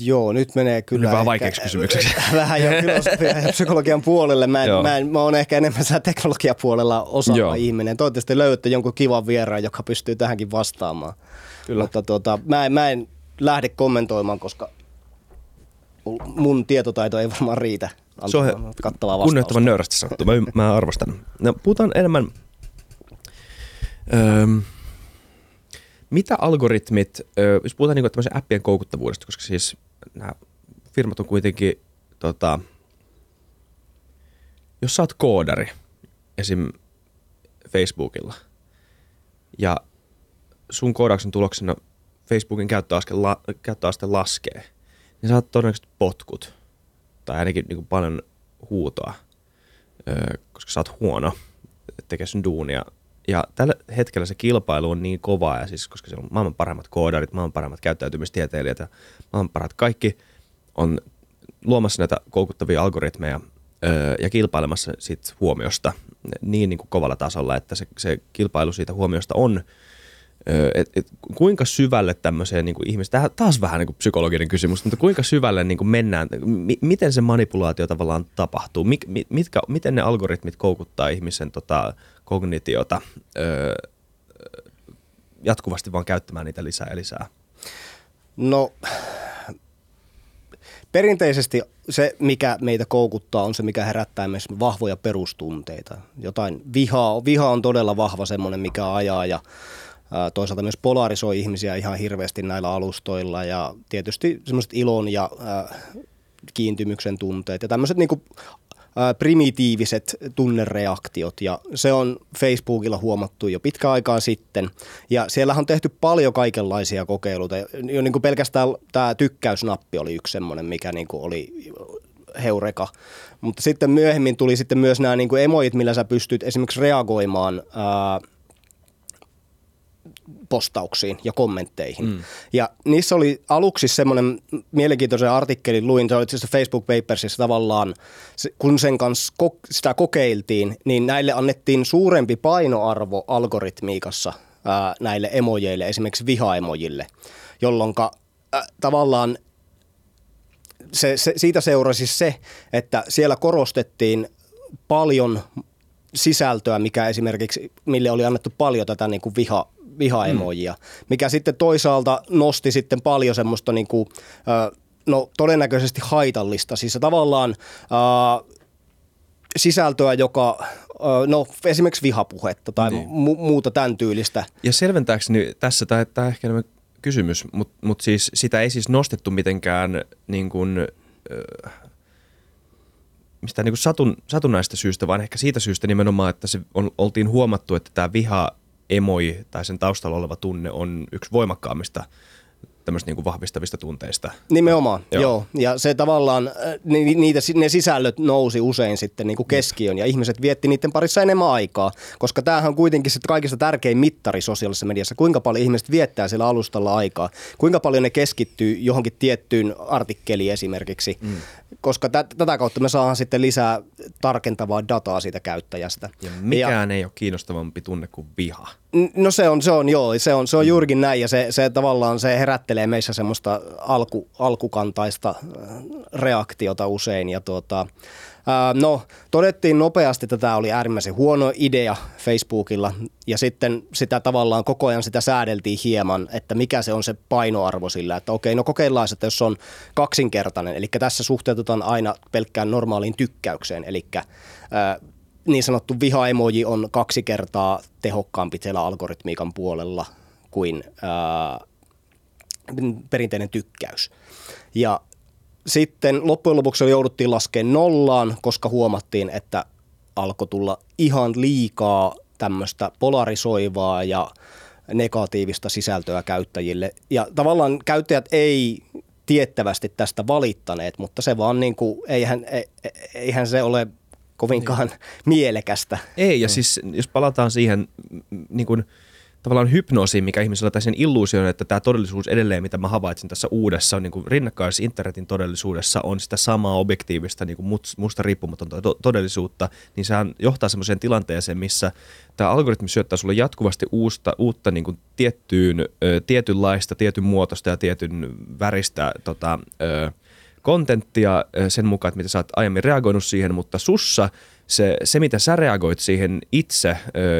Joo, nyt menee kyllä. Nyt vähän vaikeaksi kysymykseksi. Vähän jo filosofia ja psykologian puolelle. Mä, en, mä, en, mä oon ehkä enemmän siellä teknologiapuolella osaava Joo. ihminen. Toivottavasti löydätte jonkun kivan vieraan, joka pystyy tähänkin vastaamaan. Kyllä. Mutta tota, mä, en, mä en lähde kommentoimaan, koska mun tietotaito ei varmaan riitä Se on kattavaa kunnioittavan nöyrästi sanottu. Mä, mä arvostan. No, puhutaan enemmän, öö, mitä algoritmit, jos puhutaan niinku tämmöisen appien koukuttavuudesta, koska siis nämä firmat on kuitenkin, tota, jos sä oot koodari esim. Facebookilla ja sun koodauksen tuloksena Facebookin käyttöaste, la, käyttöaste laskee, niin saat todennäköisesti potkut tai ainakin niin kuin paljon huutoa, koska sä oot huono tekee sun duunia. Ja tällä hetkellä se kilpailu on niin kovaa, ja siis, koska siellä on maailman parhaimmat koodarit, maailman parhaimmat käyttäytymistieteilijät ja maailman parhaat kaikki on luomassa näitä koukuttavia algoritmeja öö, ja kilpailemassa siitä huomiosta. Niin, niin kuin kovalla tasolla, että se, se kilpailu siitä huomiosta on. Et, et, kuinka syvälle tämmöiseen niin kuin ihmis... Tämä taas vähän niin kuin psykologinen kysymys, mutta kuinka syvälle niin kuin mennään, mi, miten se manipulaatio tavallaan tapahtuu, Mik, mi, mitkä, miten ne algoritmit koukuttaa ihmisen tota, kognitiota öö, jatkuvasti vaan käyttämään niitä lisää ja lisää. No perinteisesti se, mikä meitä koukuttaa, on se, mikä herättää meissä vahvoja perustunteita. Jotain vihaa, viha on todella vahva semmoinen, mikä ajaa ja toisaalta myös polarisoi ihmisiä ihan hirveästi näillä alustoilla ja tietysti semmoiset ilon ja kiintymyksen tunteet ja tämmöiset ää, primitiiviset tunnereaktiot ja se on Facebookilla huomattu jo pitkä aikaa sitten ja siellä on tehty paljon kaikenlaisia kokeiluita. Jo niin kuin pelkästään tämä tykkäysnappi oli yksi semmoinen, mikä niin kuin oli heureka. Mutta sitten myöhemmin tuli sitten myös nämä niin kuin emojit, millä sä pystyt esimerkiksi reagoimaan postauksiin ja kommentteihin. Mm. Ja niissä oli aluksi semmoinen mielenkiintoisen artikkelin, luin, se oli siis Facebook Papersissa tavallaan, kun sen kanssa sitä kokeiltiin, niin näille annettiin suurempi painoarvo algoritmiikassa ää, näille emojeille, esimerkiksi vihaemojille, jolloin tavallaan se, se, siitä seurasi se, että siellä korostettiin paljon sisältöä, mikä esimerkiksi, mille oli annettu paljon tätä niin kuin viha, vihaemojia, mm. mikä sitten toisaalta nosti sitten paljon semmoista niin kuin, no todennäköisesti haitallista, siis tavallaan ö, sisältöä, joka, no esimerkiksi vihapuhetta tai niin. mu- muuta tämän tyylistä. Ja selventääkseni tässä, tämä, tämä ehkä enemmän kysymys, mutta mut siis sitä ei siis nostettu mitenkään niin kuin, äh, mistään niin kuin satun, satunnaista syystä, vaan ehkä siitä syystä nimenomaan, että se on, oltiin huomattu, että tämä viha emoi tai sen taustalla oleva tunne on yksi voimakkaammista tämmöistä niin kuin vahvistavista tunteista. Nimenomaan, Joo. joo. Ja se tavallaan, äh, ni- niitä, ne sisällöt nousi usein sitten niin kuin keskiön ja ihmiset vietti niiden parissa enemmän aikaa, koska tämähän on kuitenkin se kaikista tärkein mittari sosiaalisessa mediassa, kuinka paljon ihmiset viettää siellä alustalla aikaa, kuinka paljon ne keskittyy johonkin tiettyyn artikkeliin esimerkiksi, mm. Koska tä- tätä kautta me saadaan sitten lisää tarkentavaa dataa siitä käyttäjästä. Ja mikään ei ole kiinnostavampi tunne kuin viha. No se on, se on joo, se on, se on juurikin näin ja se, se tavallaan se herättelee meissä semmoista alku, alkukantaista äh, reaktiota usein ja tuota, no todettiin nopeasti, että tämä oli äärimmäisen huono idea Facebookilla. Ja sitten sitä tavallaan koko ajan sitä säädeltiin hieman, että mikä se on se painoarvo sillä, että okei no kokeillaan, että jos on kaksinkertainen, eli tässä suhteutetaan aina pelkkään normaaliin tykkäykseen, eli niin sanottu vihaemoji on kaksi kertaa tehokkaampi siellä algoritmiikan puolella kuin ää, perinteinen tykkäys. Ja sitten loppujen lopuksi jouduttiin laskemaan nollaan, koska huomattiin, että alkoi tulla ihan liikaa tämmöistä polarisoivaa ja negatiivista sisältöä käyttäjille. Ja tavallaan käyttäjät ei tiettävästi tästä valittaneet, mutta se vaan niin kuin, eihän, e- e- eihän se ole kovinkaan mielekästä. Ei, ja siis jos palataan siihen, niin kuin, tavallaan hypnoosi, mikä ihmisellä tai sen illuusion, että tämä todellisuus edelleen, mitä mä havaitsin tässä uudessa niin kuin rinnakkaisessa internetin todellisuudessa, on sitä samaa objektiivista niin kuin musta riippumatonta to- todellisuutta, niin sehän johtaa semmoiseen tilanteeseen, missä tämä algoritmi syöttää sulle jatkuvasti uusta, uutta niin kuin tiettyyn, ö, tietynlaista, tietyn muotoista ja tietyn väristä tota, ö, kontenttia sen mukaan, että miten sä oot aiemmin reagoinut siihen, mutta sussa se, se, mitä sä reagoit siihen itse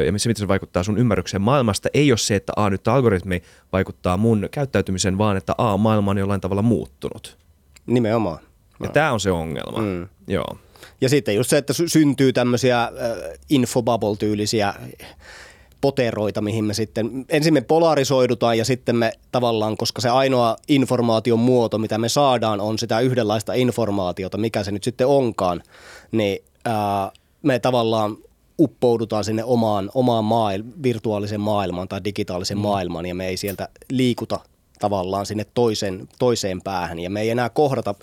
ja se, miten se vaikuttaa sun ymmärrykseen maailmasta, ei ole se, että a, nyt algoritmi vaikuttaa mun käyttäytymiseen, vaan että a, maailma on jollain tavalla muuttunut. Nimenomaan. Ja tämä on se ongelma. Mm. Joo. Ja sitten just se, että syntyy tämmöisiä äh, infobubble-tyylisiä poteroita, mihin me sitten, ensin me polarisoidutaan ja sitten me tavallaan, koska se ainoa informaation muoto, mitä me saadaan, on sitä yhdenlaista informaatiota, mikä se nyt sitten onkaan, niin ää, me tavallaan uppoudutaan sinne omaan, omaan maail- virtuaalisen maailmaan tai digitaalisen mm. maailmaan ja me ei sieltä liikuta tavallaan sinne toisen, toiseen päähän ja me ei enää kohdata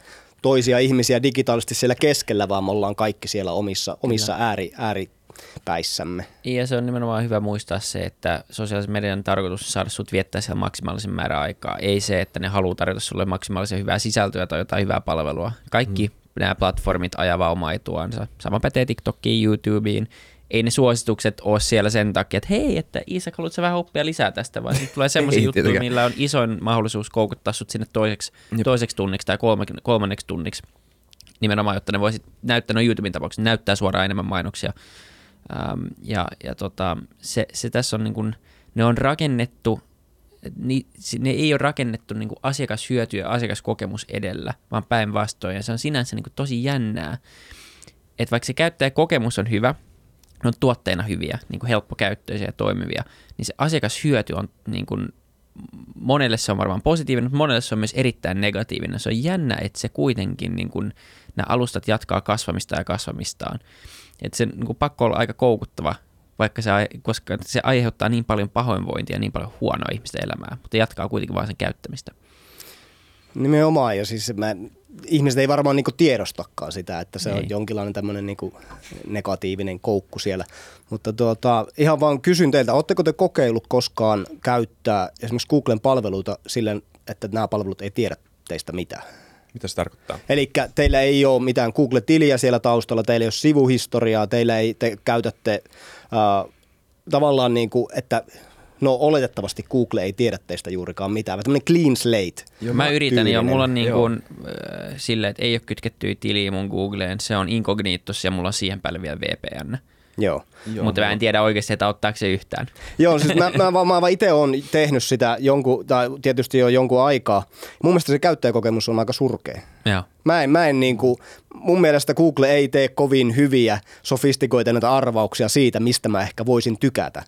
toisia ihmisiä digitaalisesti siellä keskellä, vaan me ollaan kaikki siellä omissa, omissa ääri, ääri päissämme. Ja se on nimenomaan hyvä muistaa se, että sosiaalisen median tarkoitus on saada sut viettää siellä maksimaalisen määrän aikaa. Ei se, että ne haluaa tarjota sulle maksimaalisen hyvää sisältöä tai jotain hyvää palvelua. Kaikki mm. Nämä platformit ajavaa omaa etuansa. Sama pätee TikTokiin, YouTubeen. Ei ne suositukset ole siellä sen takia, että hei, että Isak, haluatko vähän oppia lisää tästä, vaan sitten tulee semmoisia juttuja, millä on isoin mahdollisuus koukuttaa sut sinne toiseksi, toiseksi tunniksi tai kolme, kolmanneksi tunniksi nimenomaan, jotta ne voisit näyttää, no YouTuben tapauksessa näyttää suoraan enemmän mainoksia Ähm, ja ja tota, se, se tässä on niin kuin, ne on rakennettu, ni, ne ei ole rakennettu niin kuin asiakashyöty ja asiakaskokemus edellä, vaan päinvastoin. Ja se on sinänsä niin kuin tosi jännää, että vaikka se käyttäjäkokemus on hyvä, ne on tuotteina hyviä, niin kuin helppokäyttöisiä ja toimivia, niin se asiakashyöty on niin kuin, monelle se on varmaan positiivinen, mutta monelle se on myös erittäin negatiivinen. Se on jännä, että se kuitenkin, niin kuin, nämä alustat jatkaa kasvamista ja kasvamistaan. Että se niin kuin pakko olla aika koukuttava, vaikka se, koska se aiheuttaa niin paljon pahoinvointia ja niin paljon huonoa ihmisten elämää, mutta jatkaa kuitenkin vain sen käyttämistä. Nimenomaan, ja siis mä, ihmiset ei varmaan niin tiedostakaan sitä, että se ei. on jonkinlainen tämmöinen niin negatiivinen koukku siellä. Mutta tuota, ihan vaan kysyn teiltä, oletteko te kokeillut koskaan käyttää esimerkiksi Googlen palveluita sillä, että nämä palvelut ei tiedä teistä mitään? Mitä se tarkoittaa? Eli teillä ei ole mitään Google-tiliä siellä taustalla, teillä ei ole sivuhistoriaa, teillä ei, te käytätte äh, tavallaan niin kuin, että no oletettavasti Google ei tiedä teistä juurikaan mitään, tämmöinen clean slate. Joo, mä yritän jo, mulla on niin kuin, äh, silleen, että ei ole kytkettyä tiliä mun Googleen, se on inkognittus ja mulla on siihen päälle vielä VPN. Joo. Joo Mutta mä en tiedä oikeasti, että auttaako se yhtään. Joo, siis mä, mä, mä, mä itse olen tehnyt sitä jonkun, tai tietysti jo jonkun aikaa. Mun mielestä se käyttäjäkokemus on aika surkea. Joo. Mä en, mä en niin kuin, mun mielestä Google ei tee kovin hyviä sofistikoituneita arvauksia siitä, mistä mä ehkä voisin tykätä.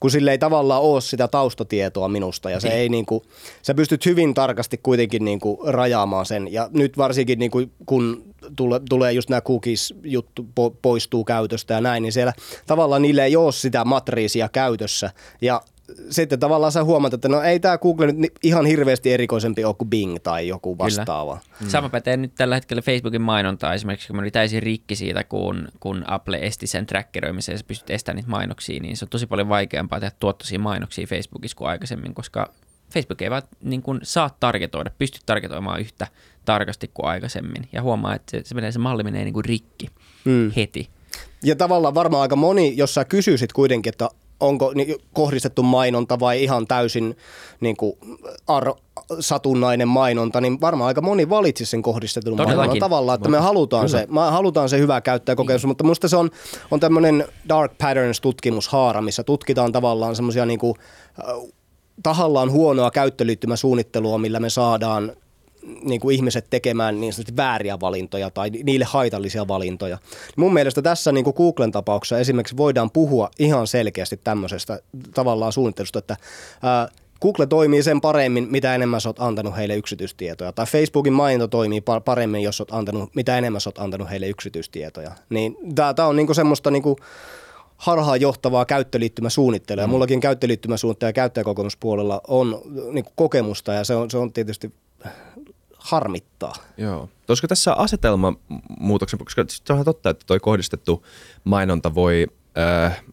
Kun sille ei tavallaan ole sitä taustatietoa minusta ja se niin. ei niin kuin, sä pystyt hyvin tarkasti kuitenkin niin kuin rajaamaan sen. Ja nyt varsinkin niin kuin, kun tule, tulee just nämä cookies-juttu po, poistuu käytöstä ja näin, niin siellä tavallaan niille ei ole sitä matriisia käytössä. Ja sitten tavallaan sä huomaat, että no ei tämä Google nyt ihan hirveästi erikoisempi ole kuin Bing tai joku vastaava. Mm. Sama pätee nyt tällä hetkellä Facebookin mainontaa esimerkiksi, kun mä olin täysin rikki siitä, kun, kun Apple esti sen trackeroimisen ja sä pystyt estämään niitä mainoksia, niin se on tosi paljon vaikeampaa tehdä tuottoisia mainoksia Facebookissa kuin aikaisemmin, koska Facebook ei vaan niin kuin, saa targetoida, pysty targetoimaan yhtä tarkasti kuin aikaisemmin. Ja huomaa, että se, se, menee, se malli menee niin kuin rikki mm. heti. Ja tavallaan varmaan aika moni, jos sä kysyisit kuitenkin, että onko kohdistettu mainonta vai ihan täysin niin kuin ar- satunnainen mainonta, niin varmaan aika moni valitsisi sen kohdistetun mainonnan tavalla, että me halutaan se, me halutaan se hyvä käyttäjäkokemus, mutta minusta se on, on tämmöinen dark patterns-tutkimushaara, missä tutkitaan tavallaan semmoisia niin kuin, tahallaan huonoa käyttöliittymäsuunnittelua, millä me saadaan niin kuin ihmiset tekemään niin sanotusti vääriä valintoja tai niille haitallisia valintoja. Mun mielestä tässä niin kuin Googlen tapauksessa esimerkiksi voidaan puhua ihan selkeästi tämmöisestä tavallaan suunnittelusta, että ää, Google toimii sen paremmin, mitä enemmän sä oot antanut heille yksityistietoja. Tai Facebookin mainonta toimii paremmin, jos oot antanut, mitä enemmän sä oot antanut heille yksityistietoja. Niin tää, on niinku semmoista niinku harhaan johtavaa käyttöliittymäsuunnittelua. Mm. Mullakin käyttöliittymäsuunnittelija ja käyttäjäkokemuspuolella on niinku kokemusta ja se on, se on tietysti harmittaa. Joo. Olisiko tässä asetelma muutoksen, koska se on totta, että toi kohdistettu mainonta voi, äh,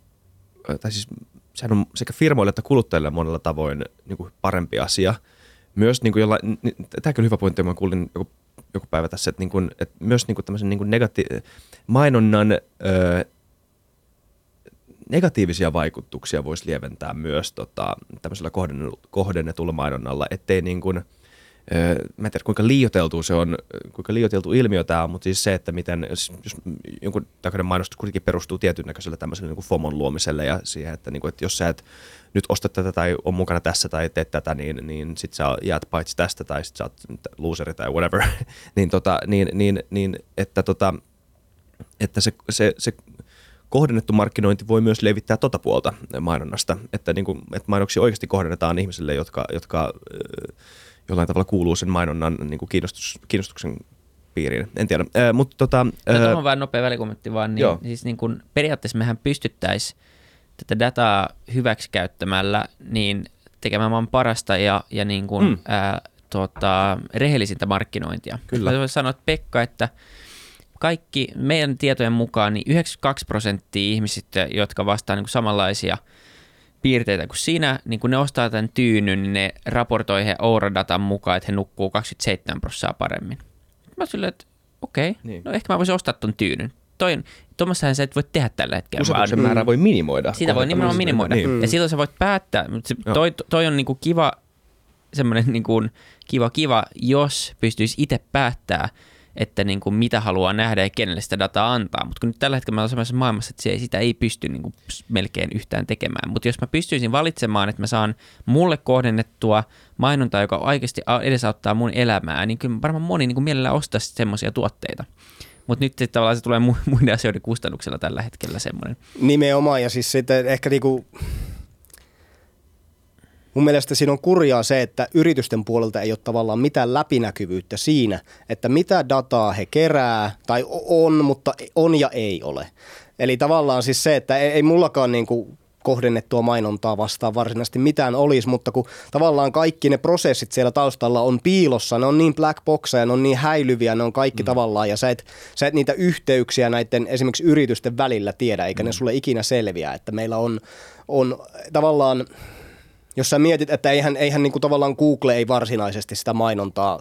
tai siis sehän on sekä firmoille että kuluttajille monella tavoin niin kuin parempi asia. Myös niin kuin jolla, tämä on hyvä pointti, mä kuulin joku, joku päivä tässä, että, niin kuin, että myös niin kuin tämmöisen niin kuin negati- mainonnan ö, negatiivisia vaikutuksia voisi lieventää myös tota, tämmöisellä kohdennetulla mainonnalla, ettei niin kuin, mä en tiedä kuinka liioteltu se on, kuinka liioteltu ilmiö tämä on, mutta siis se, että miten, jos, jonkun takainen mainostus kuitenkin perustuu tietyn näköiselle tämmöiselle niin FOMon luomiselle ja siihen, että, niin kuin, että jos sä et nyt osta tätä tai on mukana tässä tai teet tätä, niin, niin sit sä jäät paitsi tästä tai sit sä oot loseri tai whatever, niin, tota, niin, niin, niin, että, tota, että se, se, se kohdennettu markkinointi voi myös levittää tota puolta mainonnasta, että, niin kuin, että mainoksia oikeasti kohdennetaan ihmisille, jotka, jotka jollain tavalla kuuluu sen mainonnan niin kuin kiinnostus, kiinnostuksen piiriin. En tiedä, äh, mutta tota... Äh, Tuohon vain nopea välikommentti vaan, niin, joo. siis niin kuin periaatteessa mehän pystyttäisiin tätä dataa hyväksikäyttämällä niin tekemään vaan parasta ja, ja niin kuin, mm. ää, tota, rehellisintä markkinointia. Kyllä. Mä sanoa, että Pekka, että kaikki meidän tietojen mukaan niin 92 prosenttia ihmisistä, jotka vastaa niin kuin samanlaisia piirteitä kuin siinä, niin kun ne ostaa tämän tyynyn, niin ne raportoi he Oura-datan mukaan, että he nukkuu 27 prosenttia paremmin. Mä silleen, että okei, okay, niin. no ehkä mä voisin ostaa ton tyynyn. Toi, tuommoissahan sä et voi tehdä tällä hetkellä. Usetuksen määrää voi minimoida. Sitä voi nimenomaan minimoida. Niin. Ja silloin sä voit päättää, mutta toi, toi on niinku kiva, semmoinen niinku kiva kiva, jos pystyisi itse päättää, että niin kuin mitä haluaa nähdä ja kenelle sitä dataa antaa. Mutta kun nyt tällä hetkellä mä olen sellaisessa maailmassa, että se, sitä ei pysty niin kuin melkein yhtään tekemään. Mutta jos mä pystyisin valitsemaan, että mä saan mulle kohdennettua mainontaa, joka oikeasti edesauttaa mun elämää, niin kyllä varmaan moni niin kuin mielellään ostaisi semmoisia tuotteita. Mutta nyt tavallaan se tulee muiden asioiden kustannuksella tällä hetkellä semmoinen. Nimenomaan, ja siis sitten ehkä niinku, Mun mielestä siinä on kurjaa se, että yritysten puolelta ei ole tavallaan mitään läpinäkyvyyttä siinä, että mitä dataa he kerää, tai on, mutta on ja ei ole. Eli tavallaan siis se, että ei, ei mullakaan niin kuin kohdennettua mainontaa vastaan varsinaisesti mitään olisi, mutta kun tavallaan kaikki ne prosessit siellä taustalla on piilossa, ne on niin black boxeja, ne on niin häilyviä, ne on kaikki mm. tavallaan, ja sä et, sä et niitä yhteyksiä näiden esimerkiksi yritysten välillä tiedä, eikä mm. ne sulle ikinä selviä, että meillä on, on tavallaan jos sä mietit, että eihän, eihän niin kuin tavallaan Google ei varsinaisesti sitä mainontaa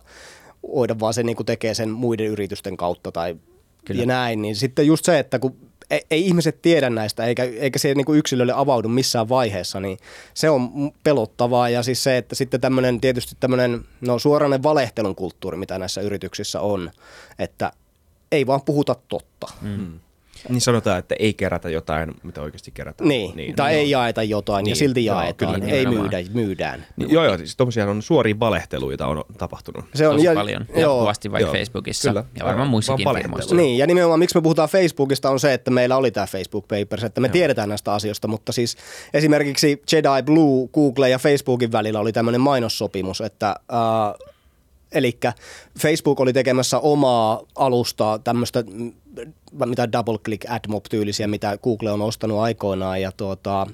oida, vaan se niin kuin tekee sen muiden yritysten kautta tai Kyllä. ja näin, niin sitten just se, että kun ei, ei ihmiset tiedä näistä eikä, eikä se niin kuin yksilölle avaudu missään vaiheessa, niin se on pelottavaa ja siis se, että sitten tämmöinen tietysti tämmöinen no suorainen valehtelun kulttuuri, mitä näissä yrityksissä on, että ei vaan puhuta totta. Mm. Niin sanotaan, että ei kerätä jotain, mitä oikeasti kerätään. Niin, niin tai no, ei jaeta jotain niin, ja silti jaetaan, joo, kyllä, ei myydä, myydään. Niin, joo, joo, siis tuommoisia on suoria valehteluita on tapahtunut. Se on Tosi ja, paljon, joo, jatkuvasti vaikka joo, Facebookissa kyllä, ja varmaan muissakin firmoissa. Niin, ja nimenomaan miksi me puhutaan Facebookista on se, että meillä oli tämä Facebook Papers, että me joo. tiedetään näistä asioista, mutta siis esimerkiksi Jedi Blue, Google ja Facebookin välillä oli tämmöinen mainossopimus, että äh, Eli Facebook oli tekemässä omaa alustaa, tämmöistä mitä double click AdMob tyylisiä, mitä Google on ostanut aikoinaan. Ja tuota,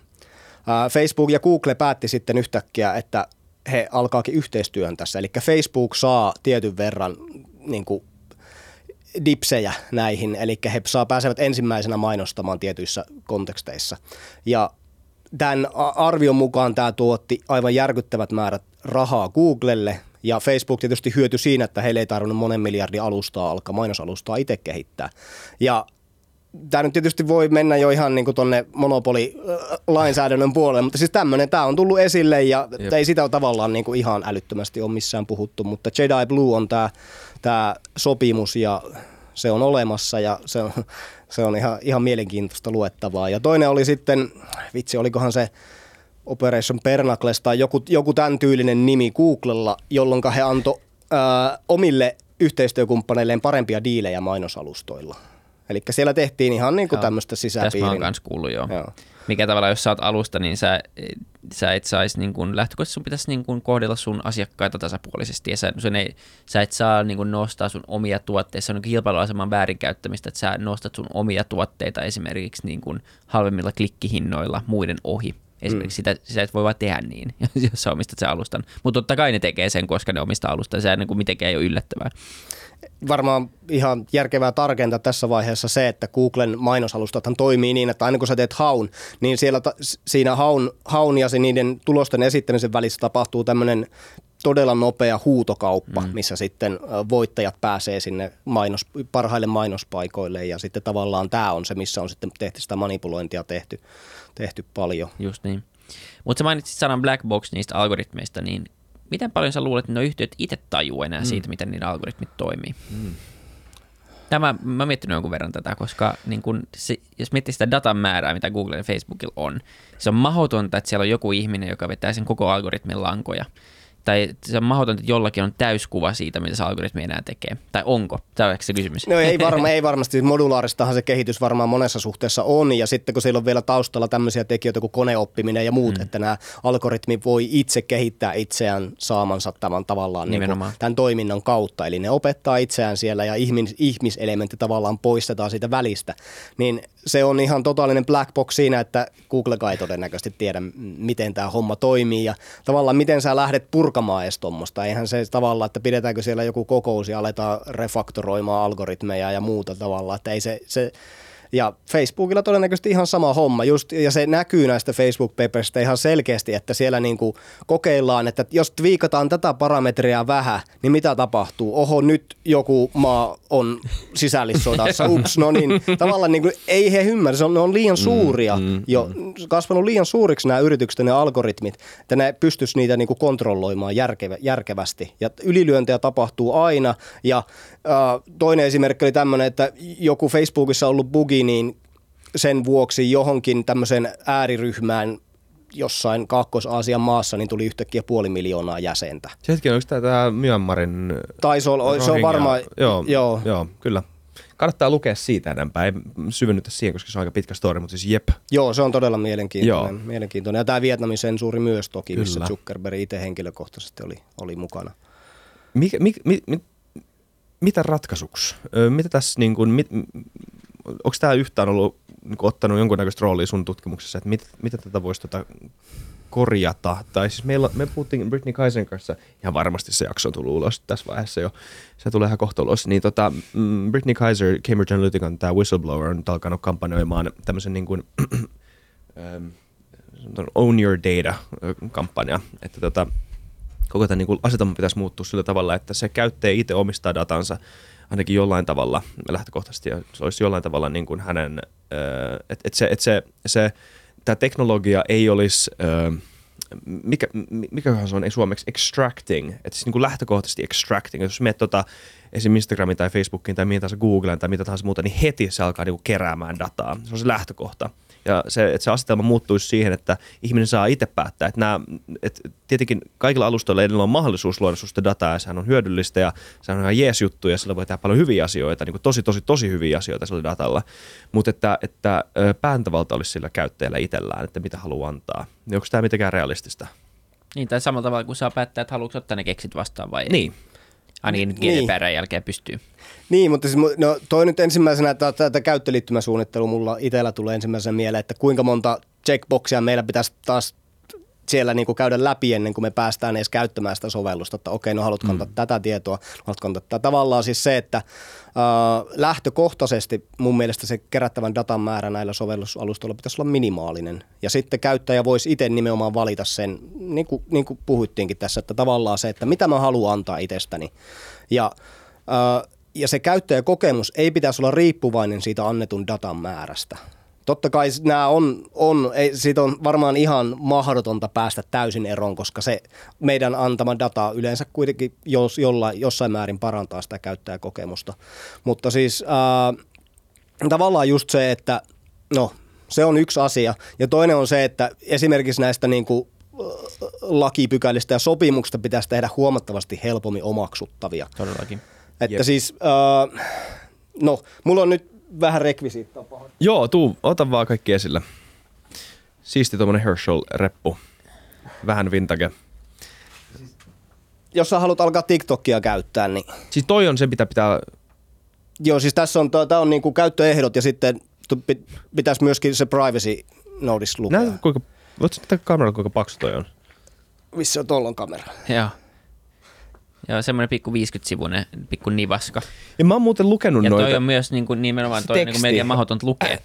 Facebook ja Google päätti sitten yhtäkkiä, että he alkaakin yhteistyön tässä. Eli Facebook saa tietyn verran niin kuin, dipsejä näihin, eli he saa pääsevät ensimmäisenä mainostamaan tietyissä konteksteissa. Ja tämän arvion mukaan tämä tuotti aivan järkyttävät määrät rahaa Googlelle – ja Facebook tietysti hyötyi siinä, että heille ei tarvinnut monen miljardin alustaa alkaa, mainosalustaa itse kehittää. Ja tämä nyt tietysti voi mennä jo ihan niin tuonne monopolilainsäädännön puolelle, mutta siis tämmöinen, tämä on tullut esille ja Jep. ei sitä tavallaan niin kuin ihan älyttömästi ole missään puhuttu, mutta Jedi Blue on tämä, tämä sopimus ja se on olemassa ja se on, se on ihan, ihan mielenkiintoista luettavaa. Ja toinen oli sitten, vitsi, olikohan se Operation Pernacles tai joku, joku tämän tyylinen nimi Googlella, jolloin he antoi omille yhteistyökumppaneilleen parempia diilejä mainosalustoilla. Eli siellä tehtiin ihan niin kuin tämmöistä sisäpiirin. Tästä mä oon kanssa kuullut, joo. joo. Mikä tavalla, jos sä oot alusta, niin sä, sä et saisi, niin kuin, lähtökohtaisesti sun pitäisi niin kuin kohdella sun asiakkaita tasapuolisesti, ja sä, sun ei, sä et saa niin kuin nostaa sun omia tuotteita, se on niin kilpailuaseman väärinkäyttämistä, että sä nostat sun omia tuotteita esimerkiksi niin kuin halvemmilla klikkihinnoilla muiden ohi. Esimerkiksi mm. sitä, sitä et voi vaan tehdä niin, jos sä omistat sen alustan. Mutta totta kai ne tekee sen, koska ne omistaa alustan. Se niin kuin mitenkään ei ole yllättävää. Varmaan ihan järkevää tarkentaa tässä vaiheessa se, että Googlen mainosalustathan toimii niin, että aina kun sä teet haun, niin siellä ta- siinä haun, haun ja niiden tulosten esittämisen välissä tapahtuu tämmöinen todella nopea huutokauppa, mm. missä sitten voittajat pääsee sinne mainos, parhaille mainospaikoille ja sitten tavallaan tämä on se, missä on sitten tehty sitä manipulointia tehty, tehty paljon. Just niin. Mutta sä mainitsit sanan black box niistä algoritmeista, niin miten paljon sä luulet, että ne yhtiöt itse tajuu enää mm. siitä, miten niiden algoritmit toimii? Mm. Tämä, mä oon miettinyt jonkun verran tätä, koska niin kun se, jos miettii sitä datan määrää, mitä Google ja Facebookilla on, se on mahdotonta, että siellä on joku ihminen, joka vetää sen koko algoritmin lankoja tai se on mahdotonta, että jollakin on täyskuva siitä, mitä se algoritmi enää tekee. Tai onko? Tämä on se kysymys. No ei, varma, ei varmasti. Modulaaristahan se kehitys varmaan monessa suhteessa on. Ja sitten kun siellä on vielä taustalla tämmöisiä tekijöitä kuin koneoppiminen ja muut, mm. että nämä algoritmit voi itse kehittää itseään saamansa tämän tavallaan niin kuin, tämän toiminnan kautta. Eli ne opettaa itseään siellä ja ihmis, ihmiselementti tavallaan poistetaan siitä välistä. Niin se on ihan totaalinen black box siinä, että Google ei todennäköisesti tiedä, miten tämä homma toimii ja tavallaan miten sä lähdet purkamaan edes tuommoista. Eihän se tavallaan, että pidetäänkö siellä joku kokous ja aletaan refaktoroimaan algoritmeja ja muuta tavalla, että ei se, se ja Facebookilla todennäköisesti ihan sama homma, just, ja se näkyy näistä Facebook-papersista ihan selkeästi, että siellä niin kuin kokeillaan, että jos viikataan tätä parametria vähän, niin mitä tapahtuu? Oho, nyt joku maa on sisällissodassa, ups, no niin, tavallaan niin kuin, ei he ymmärrä, se on, ne on liian mm, suuria, mm, mm, jo kasvanut liian suuriksi nämä yritykset ja ne algoritmit, että ne pystyisi niitä niin kuin kontrolloimaan järkevä, järkevästi. Ja ylilyöntejä tapahtuu aina, ja toinen esimerkki oli tämmöinen, että joku Facebookissa ollut bugi, niin sen vuoksi johonkin tämmöisen ääriryhmään jossain Kaakkois-Aasian maassa niin tuli yhtäkkiä puoli miljoonaa jäsentä. Se hetki, onko tämä Myanmarin... Taisi olla, se on varmaan... Joo, joo. joo, kyllä. Kannattaa lukea siitä enempää, ei syvennytä siihen, koska se on aika pitkä story, mutta siis jep. Joo, se on todella mielenkiintoinen. Joo. mielenkiintoinen. Ja tämä Vietnamin sensuuri myös toki, kyllä. missä Zuckerberg itse henkilökohtaisesti oli, oli mukana. Mikä, mi, mi, mi, mitä ratkaisuksi? Mitä tässä, niin kuin, mit, onko tämä yhtään ollut niin kuin, ottanut jonkunnäköistä roolia sun tutkimuksessa, että mit, mitä tätä voisi tota korjata? Tai siis meillä, me puhuttiin Britney Kaisen kanssa, ihan varmasti se jakso on tullut ulos tässä vaiheessa jo, se tulee ihan kohta ulos, niin tota, mm, Britney Kaiser, Cambridge Analytican tämä whistleblower on alkanut kampanjoimaan tämmöisen niin kuin, ähm, Own Your Data-kampanja, että tota, koko tämä niin asetelma pitäisi muuttua sillä tavalla, että se käyttäjä itse omistaa datansa ainakin jollain tavalla lähtökohtaisesti, ja se olisi jollain tavalla niin kuin hänen, että et se, et se, se tämä teknologia ei olisi, mikä, mikähän se on ei suomeksi, extracting, että siis niin kuin lähtökohtaisesti extracting, jos menet tota, esim. Instagramin tai Facebookin tai mitä tahansa Googleen tai mitä tahansa muuta, niin heti se alkaa niin kuin keräämään dataa. Se on se lähtökohta. Ja se, että se asetelma muuttuisi siihen, että ihminen saa itse päättää. Että nämä, että tietenkin kaikilla alustoilla edellä on mahdollisuus luoda susta dataa ja sehän on hyödyllistä ja se on ihan jees juttu ja sillä voi tehdä paljon hyviä asioita, niin kuin tosi, tosi, tosi hyviä asioita sillä datalla. Mutta että, että pääntävalta olisi sillä käyttäjällä itsellään, että mitä haluaa antaa. Niin onko tämä mitenkään realistista? Niin, tai samalla tavalla kuin saa päättää, että haluatko ottaa ne keksit vastaan vai niin. Ainakin niin. GDPRn jälkeen pystyy. Niin, mutta siis, no, toi nyt ensimmäisenä, tätä käyttöliittymäsuunnittelu mulla itsellä tulee ensimmäisenä mieleen, että kuinka monta checkboxia meillä pitäisi taas siellä niin kuin käydä läpi ennen kuin me päästään edes käyttämään sitä sovellusta, että okei, no haluatko antaa mm. tätä tietoa, haluatko antaa tätä. Tavallaan siis se, että äh, lähtökohtaisesti mun mielestä se kerättävän datan määrä näillä sovellusalustoilla pitäisi olla minimaalinen. Ja sitten käyttäjä voisi itse nimenomaan valita sen, niin kuin, niin kuin puhuttiinkin tässä, että tavallaan se, että mitä mä haluan antaa itsestäni. Ja äh, ja se käyttäjäkokemus ei pitäisi olla riippuvainen siitä annetun datan määrästä. Totta kai nämä on, on ei, siitä on varmaan ihan mahdotonta päästä täysin eroon, koska se meidän antama data yleensä kuitenkin jos, jolla, jossain määrin parantaa sitä käyttäjäkokemusta. Mutta siis ää, tavallaan just se, että no se on yksi asia. Ja toinen on se, että esimerkiksi näistä niin kuin, lakipykälistä ja sopimuksista pitäisi tehdä huomattavasti helpommin omaksuttavia. Todellakin. Että Jep. siis, äh, no, mulla on nyt vähän rekvisiittaa pahoin. Joo, tuu, ota vaan kaikki esille. Siisti tuommoinen Herschel-reppu. Vähän vintage. Jos sä haluat alkaa TikTokia käyttää, niin... Siis toi on se, mitä pitää... Joo, siis tässä on, tää on niinku käyttöehdot ja sitten pitäisi myöskin se privacy notice lukea. Näytä, kuinka Voitko näyttää kameralla, kuinka paksu toi on? Missä on tuolla on kamera? Joo. Joo, semmoinen pikku 50-sivuinen, pikku nivaska. Ja mä oon muuten lukenut Ja toi noita. on myös niin kuin, nimenomaan toi niin Teksti. kuin melkein mahdotonta lukea.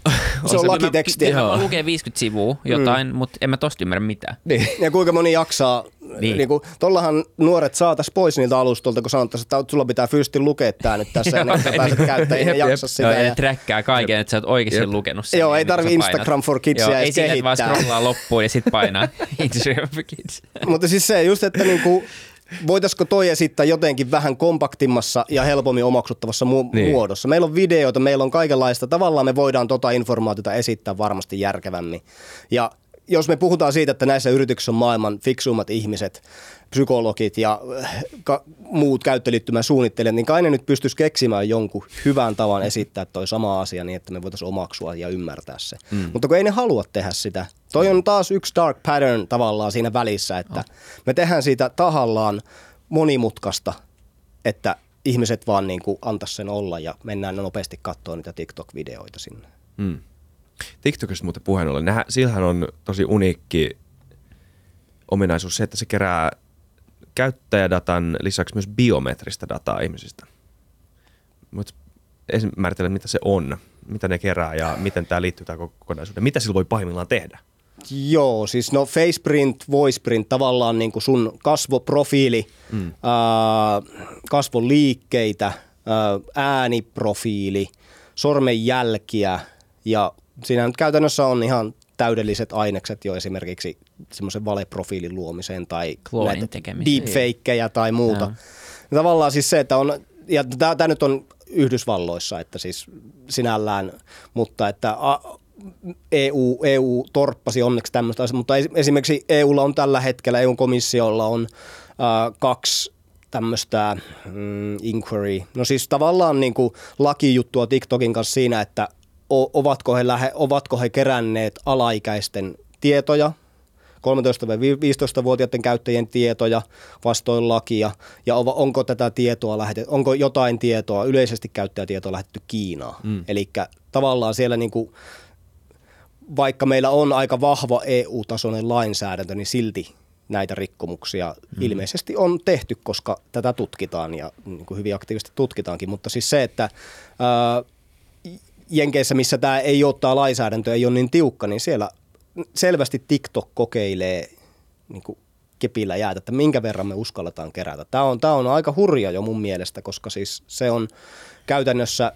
Se on Mä- lakitekstiä. Joo. Mä lukee 50 sivua jotain, mm. mutta en mä tosta ymmärrä mitään. Niin. Ja kuinka moni jaksaa, Niin. niin. niin kuin, tollahan nuoret saatais pois niiltä alustolta, kun sanottaisiin, että sulla pitää fyysisesti lukea tää nyt tässä, ja niin sä pääset käyttämään, Jep, ja jep. jaksa sitä. Joo, ja ja, träkkää kaiken, että sä oot oikeasti Jep. lukenut sen. Joo, ei tarvi. Instagram for Kidsia Joo, edes ei sille, että vaan kehittää. scrollaa loppuun ja sit painaa Instagram for Kids. mutta siis se just, että niinku, voitaisiko toi esittää jotenkin vähän kompaktimmassa ja helpommin omaksuttavassa mu- Niin. muodossa. Meillä on videoita, meillä on kaikenlaista. Tavallaan me voidaan tota informaatiota esittää varmasti järkevämmin. Ja jos me puhutaan siitä, että näissä yrityksissä on maailman fiksuimmat ihmiset, psykologit ja äh, ka- muut käyttöliittymän suunnittelijat, niin kai ne nyt pystyisi keksimään jonkun hyvän tavan esittää toi sama asia niin, että me voitaisiin omaksua ja ymmärtää se. Mm. Mutta kun ei ne halua tehdä sitä. Toi on taas yksi dark pattern tavallaan siinä välissä, että me tehdään siitä tahallaan monimutkaista, että ihmiset vaan niin kuin antaisi sen olla ja mennään nopeasti katsoa niitä TikTok-videoita sinne. Mm. TikTokista muuten puheen ollen, nehän, sillähän on tosi uniikki ominaisuus se, että se kerää käyttäjädatan lisäksi myös biometristä dataa ihmisistä. Mutta määritellä, mitä se on, mitä ne kerää ja miten tämä liittyy tähän kokonaisuuteen. Mitä sillä voi pahimmillaan tehdä? Joo, siis no faceprint, voiceprint, tavallaan niin kuin sun kasvoprofiili, mm. ää, kasvoliikkeitä, ää, ääniprofiili, sormenjälkiä ja siinä nyt käytännössä on ihan täydelliset ainekset jo esimerkiksi semmoisen valeprofiilin luomiseen tai deepfakeja tai muuta. Joo. Tavallaan siis se, että on, ja tämä nyt on Yhdysvalloissa, että siis sinällään, mutta että a, EU, EU torppasi onneksi tämmöistä asiaa, mutta es- esimerkiksi EUlla on tällä hetkellä, EU-komissiolla on äh, kaksi tämmöistä mm, inquiry, no siis tavallaan niin kuin lakijuttua TikTokin kanssa siinä, että ovatko, he lähe, ovatko he keränneet alaikäisten tietoja, 13-15-vuotiaiden käyttäjien tietoja vastoin lakia ja onko tätä tietoa lähetetty, onko jotain tietoa, yleisesti käyttäjätietoa lähetetty Kiinaan. Mm. Eli tavallaan siellä niin kuin, vaikka meillä on aika vahva EU-tasoinen lainsäädäntö, niin silti näitä rikkomuksia mm. ilmeisesti on tehty, koska tätä tutkitaan ja niin kuin hyvin aktiivisesti tutkitaankin. Mutta siis se, että ää, Jenkeissä, missä tämä ei ole, tämä lainsäädäntö ei ole niin tiukka, niin siellä selvästi TikTok kokeilee niin kuin kepillä jäätä, että minkä verran me uskalletaan kerätä. Tämä on, tämä on aika hurja jo mun mielestä, koska siis se on käytännössä,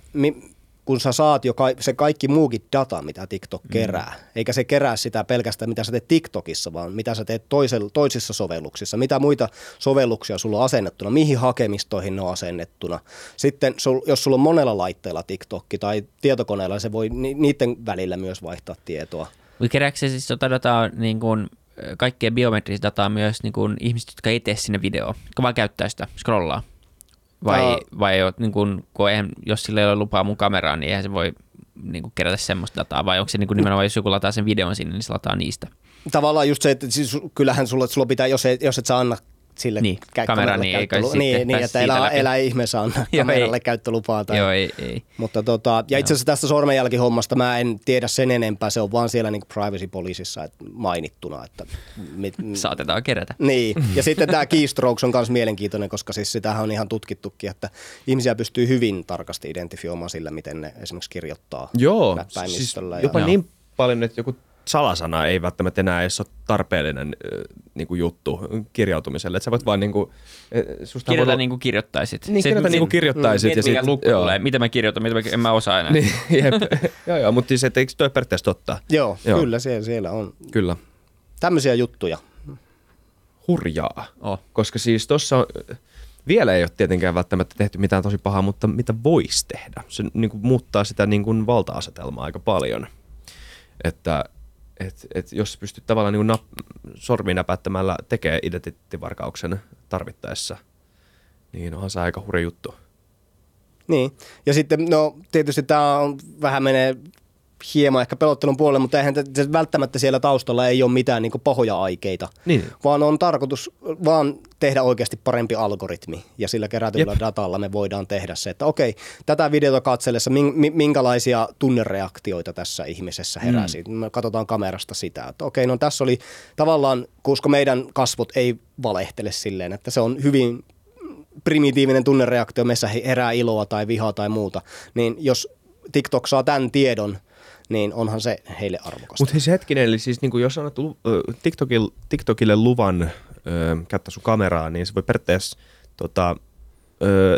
kun sä saat jo ka- se kaikki muukin data, mitä TikTok kerää, mm. eikä se kerää sitä pelkästään, mitä sä teet TikTokissa, vaan mitä sä teet toisella, toisissa sovelluksissa, mitä muita sovelluksia sulla on asennettuna, mihin hakemistoihin ne on asennettuna. Sitten sul, jos sulla on monella laitteella TikTokki tai tietokoneella, se voi ni- niiden välillä myös vaihtaa tietoa. Kerääkö se siis tota dataa, niin kuin, kaikkea biometristä dataa myös niin kuin ihmiset, jotka ei tee sinne videoa, jotka vaan käyttää sitä, scrollaa? Vai, Tää- vai niin kuin, kun eihän, jos sillä ei ole lupaa mun kameraan, niin eihän se voi niin kuin, kerätä semmoista dataa, vai onko se niin kuin nimenomaan, jos joku lataa sen videon sinne, niin se lataa niistä? Tavallaan just se, että siis kyllähän sulla, sulla pitää, jos, ei, jos et sä anna sille Niin, kä- kamera, kameralle niin käyttölu- niin, niin, että elä, läpi. elä ihmeessä anna Joo, kameralle ei. käyttölupaa. Tai, Joo, ei, ei. Mutta tota, ja itse asiassa tästä sormenjälkihommasta mä en tiedä sen enempää, se on vaan siellä niin privacy policeissa että mainittuna. Että, mit, Saatetaan kerätä. niin, ja sitten tämä keystrokes on myös mielenkiintoinen, koska siis sitähän on ihan tutkittukin, että ihmisiä pystyy hyvin tarkasti identifioimaan sillä, miten ne esimerkiksi kirjoittaa Joo, siis jopa Joo. niin paljon, että joku salasana ei välttämättä enää edes ole tarpeellinen äh, niin kuin juttu kirjautumiselle. Että sä voit vaan niin kuin, äh, susta Kirjoita voi... niin kuin kirjoittaisit. Niin, kirjoita niin kuin kirjoittaisit. Mieti, ja mikä sit- lukko joo. tulee. Mitä mä kirjoitan, mitä mä, en mä osaa enää. Niin, jep. joo, joo, mutta siis, eikö toi periaatteessa totta? Joo, Joo. kyllä siellä, siellä on Kyllä. tämmöisiä juttuja. Hurjaa. Oh. Koska siis tuossa on, vielä ei ole tietenkään välttämättä tehty mitään tosi pahaa, mutta mitä voisi tehdä? Se niin kuin, muuttaa sitä niin kuin, valta-asetelmaa aika paljon. Että et, et jos pystyt tavallaan niin nap, sormiin näpättämällä tekee identiteettivarkauksen tarvittaessa, niin onhan se aika hurja juttu. Niin, ja sitten no tietysti tämä on vähän menee hieman ehkä pelottelun puolelle, mutta eihän te, te välttämättä siellä taustalla ei ole mitään niin pahoja aikeita, Niin. vaan on tarkoitus vaan tehdä oikeasti parempi algoritmi ja sillä kerätyllä Jep. datalla me voidaan tehdä se, että okei, tätä videota katsellessa minkälaisia tunnereaktioita tässä ihmisessä heräsi. Mm. Me katsotaan kamerasta sitä, että okei, no tässä oli tavallaan, koska meidän kasvot ei valehtele silleen, että se on hyvin primitiivinen tunnereaktio, meissä herää iloa tai vihaa tai muuta, niin jos TikTok saa tämän tiedon, niin onhan se heille arvokasta. Mutta siis hetkinen, eli siis niin jos annat TikTokille, TikTokille luvan käyttää sun kameraa, niin se voi periaatteessa, tota,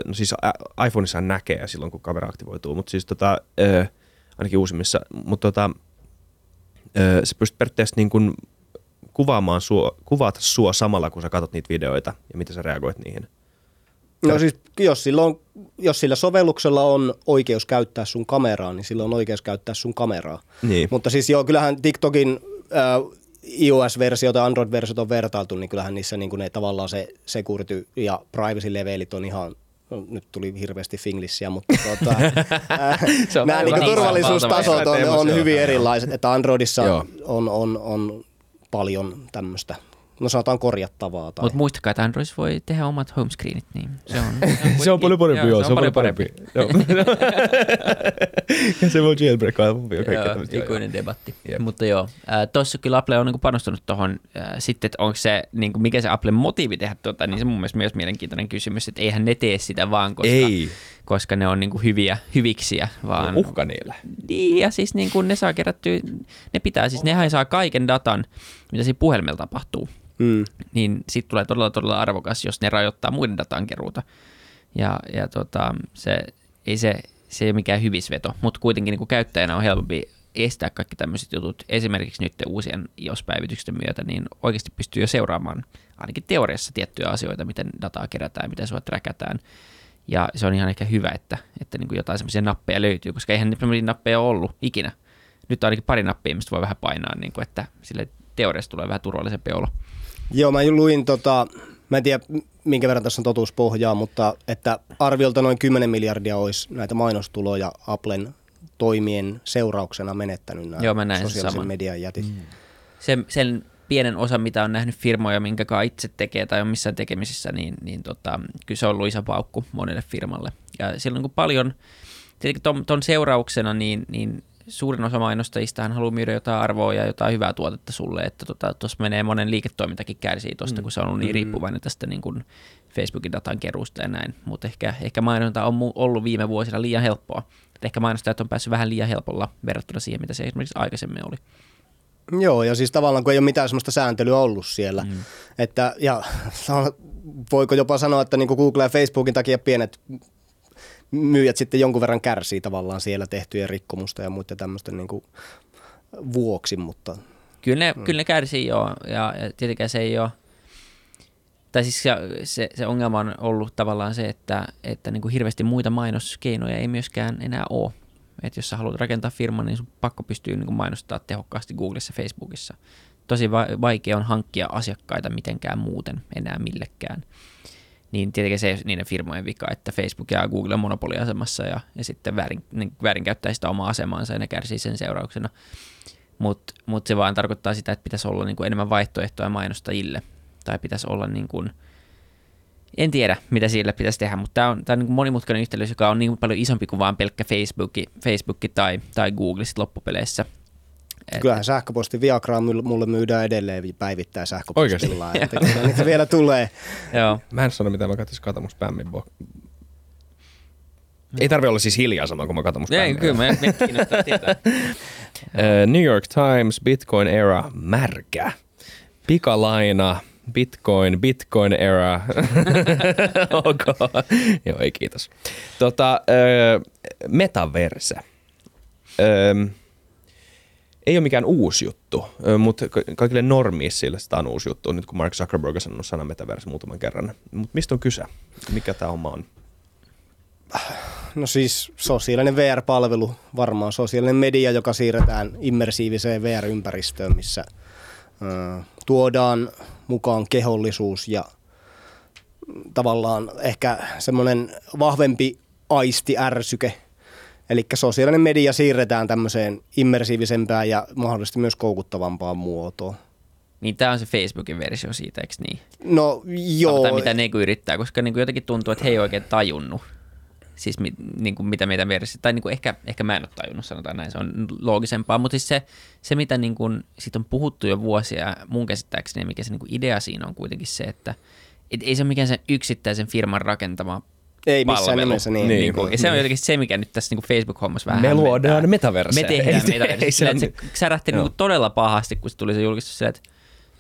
no siis iPhoneissa näkee silloin, kun kamera aktivoituu, mutta siis tota, ainakin uusimmissa, mutta tota, se pystyy periaatteessa niin kuin kuvaamaan sua, kuvata sua samalla, kun sä katsot niitä videoita ja miten sä reagoit niihin. No siis jos sillä, on, jos sillä sovelluksella on oikeus käyttää sun kameraa, niin sillä on oikeus käyttää sun kameraa. Niin. Mutta siis joo, kyllähän TikTokin äh, iOS-versio tai Android-versiot on vertailtu, niin kyllähän niissä niin kuin ne tavallaan se security ja privacy-levelit on ihan no, nyt tuli hirveästi finglissiä, mutta tuota, nämä niin turvallisuustasot on, on hyvin erilaiset, että Androidissa on, on, on paljon tämmöistä no sanotaan korjattavaa. Tai... Mutta muistakaa, että Android voi tehdä omat homescreenit, niin se on... se on paljon parempi, joo, se on paljon parempi. ja se voi jailbreakaa Joo, ikuinen debatti. Yep. Mutta joo, äh, tuossa kyllä Apple on niin panostanut tuohon äh, sitten, että onko se, niin kuin, mikä se Applen motiivi tehdä tuota, niin se mun mielestä myös mielenkiintoinen kysymys, että eihän ne tee sitä vaan, koska, Ei. Koska ne on niin kuin hyviä, hyviksiä, vaan... No, uhka niille. Niin, ja siis niin kuin ne saa kerättyä, ne pitää, siis nehän saa kaiken datan, mitä siinä puhelimella tapahtuu mm. niin siitä tulee todella todella arvokas, jos ne rajoittaa muiden datan keruuta. Ja, ja tota, se, ei se, se ei ole mikään hyvisveto, mutta kuitenkin niin kuin käyttäjänä on helpompi estää kaikki tämmöiset jutut. Esimerkiksi nyt uusien iOS-päivitysten myötä, niin oikeasti pystyy jo seuraamaan ainakin teoriassa tiettyjä asioita, miten dataa kerätään, miten sua träkätään. Ja se on ihan ehkä hyvä, että, että niin kuin jotain semmoisia nappeja löytyy, koska eihän niitä nappeja ole ollut ikinä. Nyt on ainakin pari nappia, mistä voi vähän painaa, niin kuin, että sille teoriassa tulee vähän turvallisempi olo. Joo, mä luin tota, mä en tiedä minkä verran tässä on totuuspohjaa, mutta että arviolta noin 10 miljardia olisi näitä mainostuloja Applen toimien seurauksena menettänyt nämä Joo, mä näin sosiaalisen median jätit. Mm. Sen, sen pienen osan, mitä on nähnyt firmoja, minkä itse tekee tai on missään tekemisissä, niin, niin tota, kyllä se on ollut iso paukku monelle firmalle. Ja silloin kun paljon, tietenkin ton, ton seurauksena, niin, niin suurin osa mainostajista haluaa myydä jotain arvoa ja jotain hyvää tuotetta sulle, että tuossa tota, menee monen liiketoimintakin kärsii tuosta, mm. kun se on ollut niin mm. riippuvainen tästä niin kuin Facebookin datan keruusta ja näin, mutta ehkä, ehkä mainonta on ollut viime vuosina liian helppoa. Et ehkä mainostajat on päässyt vähän liian helpolla verrattuna siihen, mitä se esimerkiksi aikaisemmin oli. Joo, ja siis tavallaan kun ei ole mitään sellaista sääntelyä ollut siellä, mm. että ja voiko jopa sanoa, että niin Google ja Facebookin takia pienet myyjät sitten jonkun verran kärsii tavallaan siellä tehtyjen rikkomusta ja muiden tämmöisten niin vuoksi, mutta... Kyllä ne, mm. kyllä ne kärsii joo, ja, ja tietenkään se ei ole... Tai siis se, se, se ongelma on ollut tavallaan se, että, että niin kuin hirveästi muita mainoskeinoja ei myöskään enää ole. Että jos sä haluat rakentaa firman, niin sun pakko pystyy niin mainostaa tehokkaasti Googlessa ja Facebookissa. Tosi vaikea on hankkia asiakkaita mitenkään muuten enää millekään niin tietenkin se ei ole niiden firmojen vika, että Facebook ja Google on monopoliasemassa ja, ja sitten väärin, niin väärinkäyttää sitä omaa asemaansa ja ne kärsii sen seurauksena. Mutta mut se vaan tarkoittaa sitä, että pitäisi olla niin kuin enemmän vaihtoehtoja mainostajille tai pitäisi olla niin kuin, en tiedä, mitä sille pitäisi tehdä, mutta tämä on, tää on niin monimutkainen yhteys, joka on niin paljon isompi kuin vain pelkkä Facebook, Facebook tai, tai Google sit loppupeleissä. Et... Kyllähän sähköposti Viagraa mulle myydään edelleen päivittäin sähköpostilla. että kyllä niitä vielä tulee. Joo. Mä en sano mitä mä katsoin kata mun spämmin bo- ei tarvi olla siis hiljaa sanoa, kun mä katson mun Ei, kyllä, me, me tietää. New York Times, Bitcoin era, märkä. Pikalaina, Bitcoin, Bitcoin era. ok. Joo, ei kiitos. Tota, metaverse. Öö, ei ole mikään uusi juttu, mutta kaikille normiissille sitä on uusi juttu, nyt kun Mark Zuckerberg on sanonut sanan metaverse muutaman kerran. Mutta mistä on kyse? Mikä tämä homma on? No siis sosiaalinen VR-palvelu, varmaan sosiaalinen media, joka siirretään immersiiviseen VR-ympäristöön, missä ö, tuodaan mukaan kehollisuus ja tavallaan ehkä semmoinen vahvempi aisti ärsyke Eli sosiaalinen media siirretään tämmöiseen immersiivisempään ja mahdollisesti myös koukuttavampaan muotoon. Niin tämä on se Facebookin versio siitä, eikö niin? No joo. Tai mitä ne yrittää, koska niin kuin jotenkin tuntuu, että he ei oikein tajunnut. Siis mi, niin kuin mitä meitä versio, tai niin kuin ehkä, ehkä mä en ole tajunnut, sanotaan näin, se on loogisempaa, mutta siis se, se mitä niin kuin, siitä on puhuttu jo vuosia, mun käsittääkseni, mikä se niin kuin idea siinä on kuitenkin se, että et ei se ole mikään sen yksittäisen firman rakentama ei missään palvelu. nimessä niin. niin, niin kuin, ja se on jotenkin se, mikä nyt tässä niin Facebook-hommassa vähän Me luodaan metaverse. Me tehdään metaverse. Se, se särähti niin kuin todella pahasti, kun se tuli se julkistus silleen, että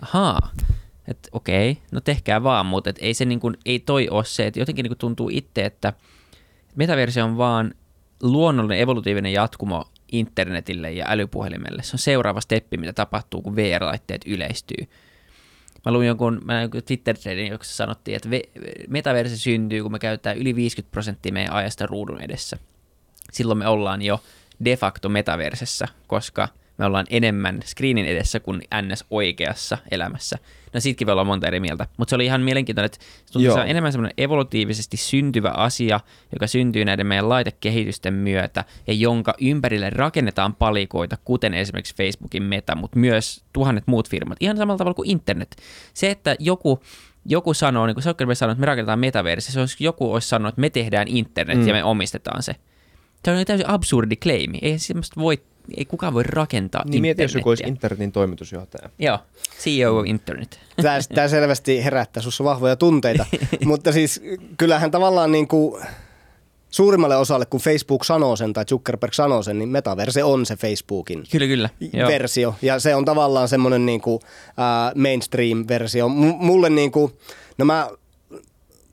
ahaa, että okei, no tehkää vaan, mutta et ei, se niin kuin, ei toi ole se, että jotenkin niin kuin tuntuu itse, että metaverse on vaan luonnollinen evolutiivinen jatkumo internetille ja älypuhelimelle. Se on seuraava steppi, mitä tapahtuu, kun VR-laitteet yleistyy. Mä luin jonkun, jonkun twitter jossa sanottiin, että metaverse syntyy, kun me käytetään yli 50 prosenttia meidän ajasta ruudun edessä. Silloin me ollaan jo de facto metaversessä, koska – me ollaan enemmän screenin edessä kuin NS oikeassa elämässä. No siitäkin voi olla monta eri mieltä, mutta se oli ihan mielenkiintoinen, että se on enemmän semmoinen evolutiivisesti syntyvä asia, joka syntyy näiden meidän laitekehitysten myötä ja jonka ympärille rakennetaan palikoita, kuten esimerkiksi Facebookin meta, mutta myös tuhannet muut firmat, ihan samalla tavalla kuin internet. Se, että joku joku sanoo, niin kuin Zuckerberg sanoo, että me rakennetaan metaversi, se olisi, joku olisi sanonut, että me tehdään internet mm. ja me omistetaan se. Se on täysin absurdi claimi. Ei semmoista voi ei kukaan voi rakentaa Niin mieti, jos joku olisi internetin toimitusjohtaja. Joo, CEO of Internet. Tämä, tämä selvästi herättää sinussa vahvoja tunteita, mutta siis kyllähän tavallaan niin kuin suurimmalle osalle, kun Facebook sanoo sen tai Zuckerberg sanoo sen, niin metaverse on se Facebookin kyllä, kyllä. Joo. versio. Ja se on tavallaan semmoinen niin kuin, uh, mainstream-versio. M- mulle niin kuin, no mä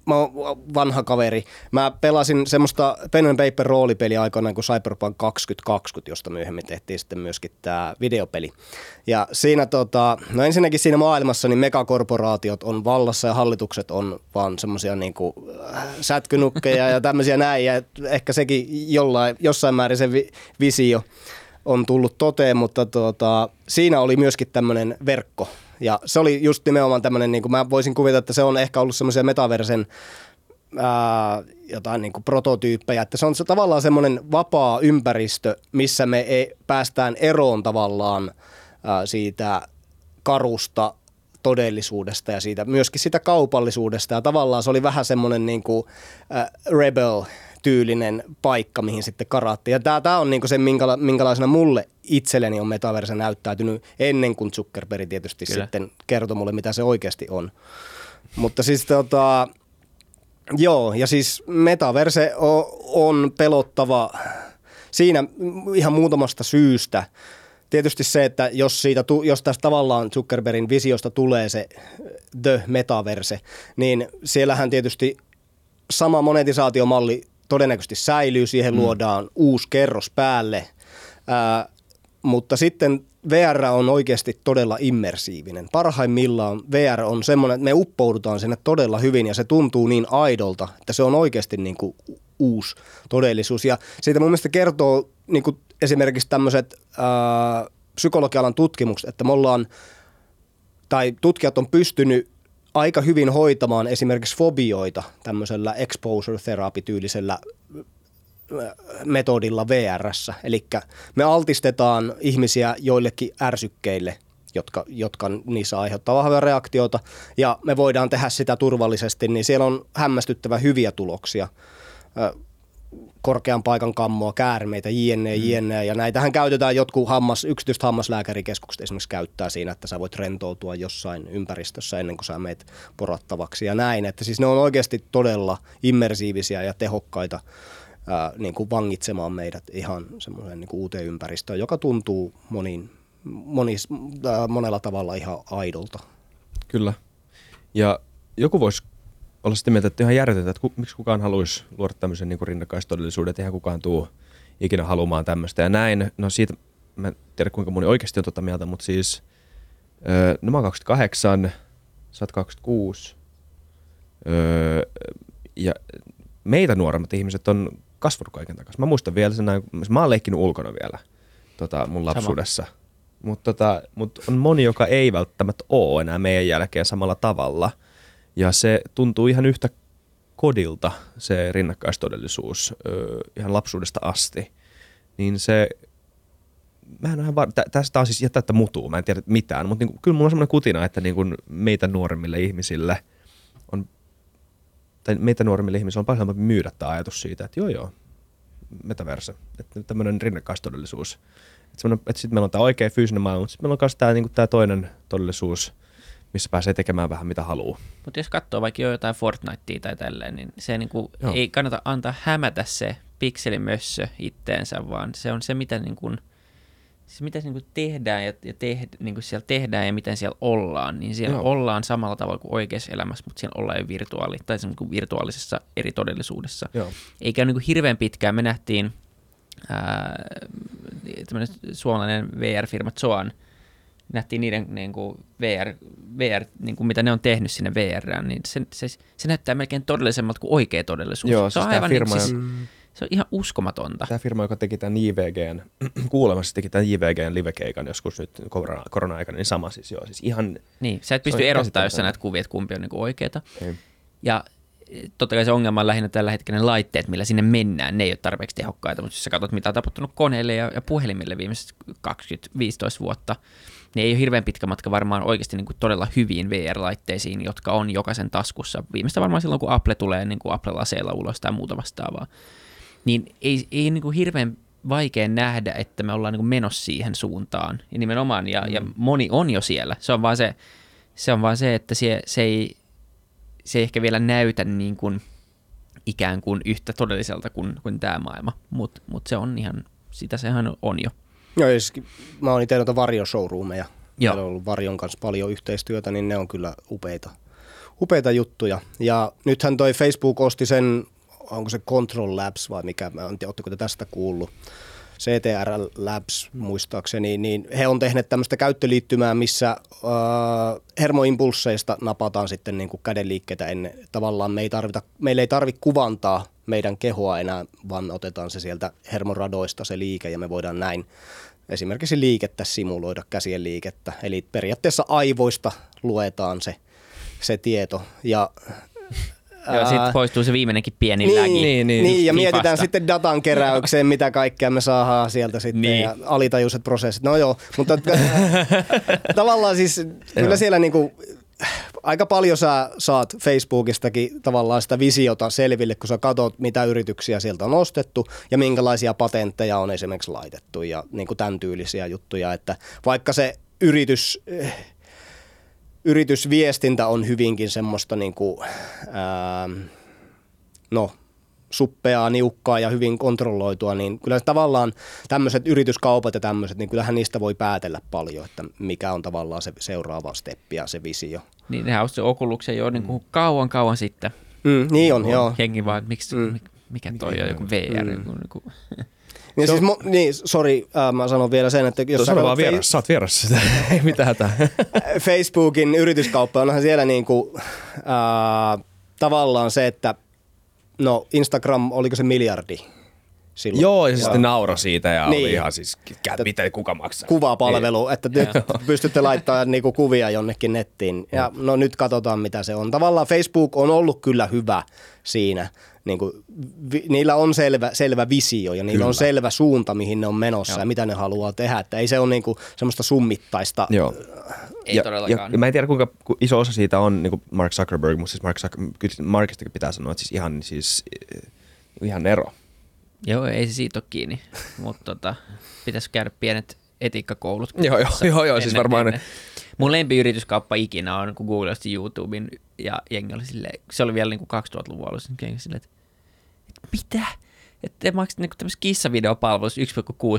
mä oon vanha kaveri. Mä pelasin semmoista pen and paper roolipeliä aikoinaan kuin Cyberpunk 2020, josta myöhemmin tehtiin sitten myöskin tämä videopeli. Ja siinä tota, no ensinnäkin siinä maailmassa niin megakorporaatiot on vallassa ja hallitukset on vaan semmoisia niinku äh, sätkynukkeja ja tämmöisiä näin. Ja ehkä sekin jollain, jossain määrin se vi- visio on tullut toteen, mutta tota, siinä oli myöskin tämmöinen verkko, ja se oli just nimenomaan tämmöinen, niin kuin mä voisin kuvitella, että se on ehkä ollut semmoisia metaversen ää, jotain niin kuin prototyyppejä, että se on se, tavallaan semmoinen vapaa ympäristö, missä me ei, päästään eroon tavallaan ää, siitä karusta todellisuudesta ja siitä myöskin sitä kaupallisuudesta. Ja tavallaan se oli vähän semmoinen niin kuin, äh, rebel tyylinen paikka, mihin sitten karaatti. Ja tämä, on niin se, minkäla, minkälaisena mulle itselleni on metaverse näyttäytynyt ennen kuin Zuckerberg tietysti Kyllä. sitten kertoi mulle, mitä se oikeasti on. Mutta siis tota, joo, ja siis metaverse on, on pelottava siinä ihan muutamasta syystä. Tietysti se, että jos, siitä, jos tästä tavallaan Zuckerbergin visiosta tulee se The Metaverse, niin siellähän tietysti sama monetisaatiomalli todennäköisesti säilyy, siihen mm. luodaan uusi kerros päälle, ää, mutta sitten VR on oikeasti todella immersiivinen. Parhaimmillaan VR on semmoinen, että me uppoudutaan sinne todella hyvin ja se tuntuu niin aidolta, että se on oikeasti niin kuin uusi todellisuus. Ja siitä mun mielestä kertoo niin kuin esimerkiksi tämmöiset psykologialan tutkimukset, että me ollaan, tai tutkijat on pystynyt aika hyvin hoitamaan esimerkiksi fobioita tämmöisellä exposure therapy-tyylisellä äh, metodilla VRssä. Eli me altistetaan ihmisiä joillekin ärsykkeille, jotka, jotka niissä aiheuttaa vahvaa reaktiota, ja me voidaan tehdä sitä turvallisesti, niin siellä on hämmästyttävä hyviä tuloksia. Korkean paikan kammoa, käärmeitä, jne, mm. jne. Ja näitähän käytetään jotkut hammas, yksityiset hammaslääkärikeskukset esimerkiksi käyttää siinä, että sä voit rentoutua jossain ympäristössä ennen kuin sä meet porattavaksi ja näin. Että siis ne on oikeasti todella immersiivisiä ja tehokkaita ää, niin kuin vangitsemaan meidät ihan semmoiseen niin uuteen ympäristöön, joka tuntuu monin, monis, ää, monella tavalla ihan aidolta. Kyllä. Ja joku voisi olla sitä mieltä, että ihan järjetöntä, että ku, miksi kukaan haluaisi luoda tämmöisen niin rinnakkaistodellisuuden, että eihän kukaan tuu ikinä haluamaan tämmöistä. Ja näin, no siitä, mä en tiedä kuinka moni oikeasti on tuota mieltä, mutta siis öö, no mä oon 28, sä oot 26, öö, ja meitä nuoremmat ihmiset on kasvanut kaiken takaisin. Mä muistan vielä sen, mä oon leikkinyt ulkona vielä tota, mun lapsuudessa. Mutta tota, mut on moni, joka ei välttämättä ole enää meidän jälkeen samalla tavalla – ja se tuntuu ihan yhtä kodilta se rinnakkaistodellisuus ihan lapsuudesta asti. niin se, mä en ihan var... Tä, tästä on siis jättää, että mutuu, mä en tiedä mitään, mutta niin, kyllä mulla on semmoinen kutina, että niin kuin meitä nuoremmille ihmisille on, tai meitä nuoremmille ihmisille on paljon helpompi myydä tämä ajatus siitä, että joo joo, metaverse, että tämmöinen rinnakkaistodellisuus. Että, että sitten meillä on tämä oikea fyysinen maailma, mutta sitten meillä on myös tämä, niin tämä toinen todellisuus, missä pääsee tekemään vähän mitä haluaa. Mutta jos katsoo vaikka jo jotain Fortnitea tai tälleen, niin se niinku ei kannata antaa hämätä se pikselimössö itteensä, vaan se on se, mitä, niinku, se, mitä niinku tehdään ja, ja teht, niinku siellä tehdään ja miten siellä ollaan, niin siellä Joo. ollaan samalla tavalla kuin oikeassa elämässä, mutta siellä ollaan jo virtuaali, tai niinku virtuaalisessa eri todellisuudessa. Joo. Eikä niinku hirveän pitkään, me nähtiin ää, suomalainen VR-firma Zoan, nähtiin niiden niin kuin VR, VR niin kuin mitä ne on tehnyt sinne VR, niin se, se, se näyttää melkein todellisemmalta kuin oikea todellisuus. Joo, se, on siis aivan niin firma, niin, siis, mm. se on ihan uskomatonta. Tämä firma, joka teki tämän JVGn, kuulemassa teki tämän JVGn livekeikan joskus nyt korona, korona-aikana, niin sama siis joo. Siis ihan, niin, sä et pysty erottamaan, jos sä näet kuvia, että kumpi on niin oikeeta. Ei. Ja totta kai se ongelma on lähinnä tällä hetkellä ne laitteet, millä sinne mennään. Ne ei ole tarpeeksi tehokkaita, mutta jos sä katsot, mitä on tapahtunut koneille ja, ja puhelimille viimeiset 20-15 vuotta, niin ei ole hirveän pitkä matka varmaan oikeasti niin kuin todella hyviin VR-laitteisiin, jotka on jokaisen taskussa. Viimeistä varmaan silloin, kun Apple tulee niin kuin Apple-aseella ulos tai muuta vastaavaa. Niin ei, ei niin kuin hirveän vaikea nähdä, että me ollaan niin kuin menossa siihen suuntaan. Ja nimenomaan, ja, mm. ja moni on jo siellä. Se on vaan se, se, on vaan se että se, se, ei, se ei ehkä vielä näytä niin kuin ikään kuin yhtä todelliselta kuin, kuin tämä maailma, mutta mut se on ihan, sitä sehän on jo. Joo, siis mä oon itse noita varjoshowroomeja. Joo. Meillä on ollut Varjon kanssa paljon yhteistyötä, niin ne on kyllä upeita, upeita juttuja. Ja nythän toi Facebook osti sen, onko se Control Labs vai mikä, mä en tiedä, te tästä kuullut. CTR Labs muistaakseni, niin he on tehneet tämmöistä käyttöliittymää, missä äh, hermoimpulseista napataan sitten niin kuin kädenliikkeitä ennen. Tavallaan me ei tarvita, meillä ei tarvitse kuvantaa meidän kehoa enää, vaan otetaan se sieltä hermoradoista se liike ja me voidaan näin esimerkiksi liikettä simuloida, käsien liikettä. Eli periaatteessa aivoista luetaan se, se tieto ja Joo, sitten poistuu se viimeinenkin pieni niin, lägi. Niin, niin, niin ja mietitään sitten datan keräykseen, mitä kaikkea me saadaan sieltä sitten niin. ja alitajuiset prosessit. No joo, mutta tavallaan siis kyllä siellä niinku, aika paljon sä saat Facebookistakin tavallaan sitä visiota selville, kun sä katsot, mitä yrityksiä sieltä on ostettu ja minkälaisia patentteja on esimerkiksi laitettu ja niin kuin tämän tyylisiä juttuja, että vaikka se yritys yritysviestintä on hyvinkin semmoista niin kuin, ää, no, suppeaa, niukkaa ja hyvin kontrolloitua, niin kyllä tavallaan tämmöiset yrityskaupat ja tämmöiset, niin kyllähän niistä voi päätellä paljon, että mikä on tavallaan se seuraava steppi ja se visio. Niin, nehän on se Oculuksen jo niin kuin mm. kauan kauan sitten. Mm, niin on, on, joo. Hengi vaan, miksi, mm. mikä toi on, joku VR. Mm. Joku, joku. Niin, siis, mo, niin sori, äh, mä sanon vielä sen, että jos sä vaan vieras, sä oot vierassa sitä, ei mitään hätää. Facebookin yrityskauppa onhan siellä niinku, äh, tavallaan se, että no Instagram, oliko se miljardi? Silloin. Joo, ja sitten nauro siitä ja niin. oli ihan siis, mitä kuka maksaa. Kuvapalvelu, että nyt pystytte laittamaan niinku kuvia jonnekin nettiin. Ja no nyt katsotaan, mitä se on. Tavallaan Facebook on ollut kyllä hyvä siinä – niin kuin, vi, niillä on selvä, selvä visio ja niillä Kyllä. on selvä suunta, mihin ne on menossa Joo. ja mitä ne haluaa tehdä. Että ei se ole niin kuin semmoista summittaista. Joo. Ei ja, todellakaan. Ja, mä en tiedä, kuinka iso osa siitä on niin kuin Mark Zuckerberg, mutta siis Mark Zuckerberg, kyllä Markistakin pitää sanoa, että siis ihan, siis, eh, ihan ero. Joo, ei se siitä ole kiinni, mutta tota, pitäisi käydä pienet etiikkakoulut. joo, joo, joo, joo siis varmaan ennen. Mun lempiyrityskauppa ikinä on, kun Google osti YouTuben ja jengi oli silleen, se oli vielä niin kuin 2000-luvun alussa, niin silleen, että, että mitä? Että te maksat niin tämmöisessä kissavideopalvelussa 1,6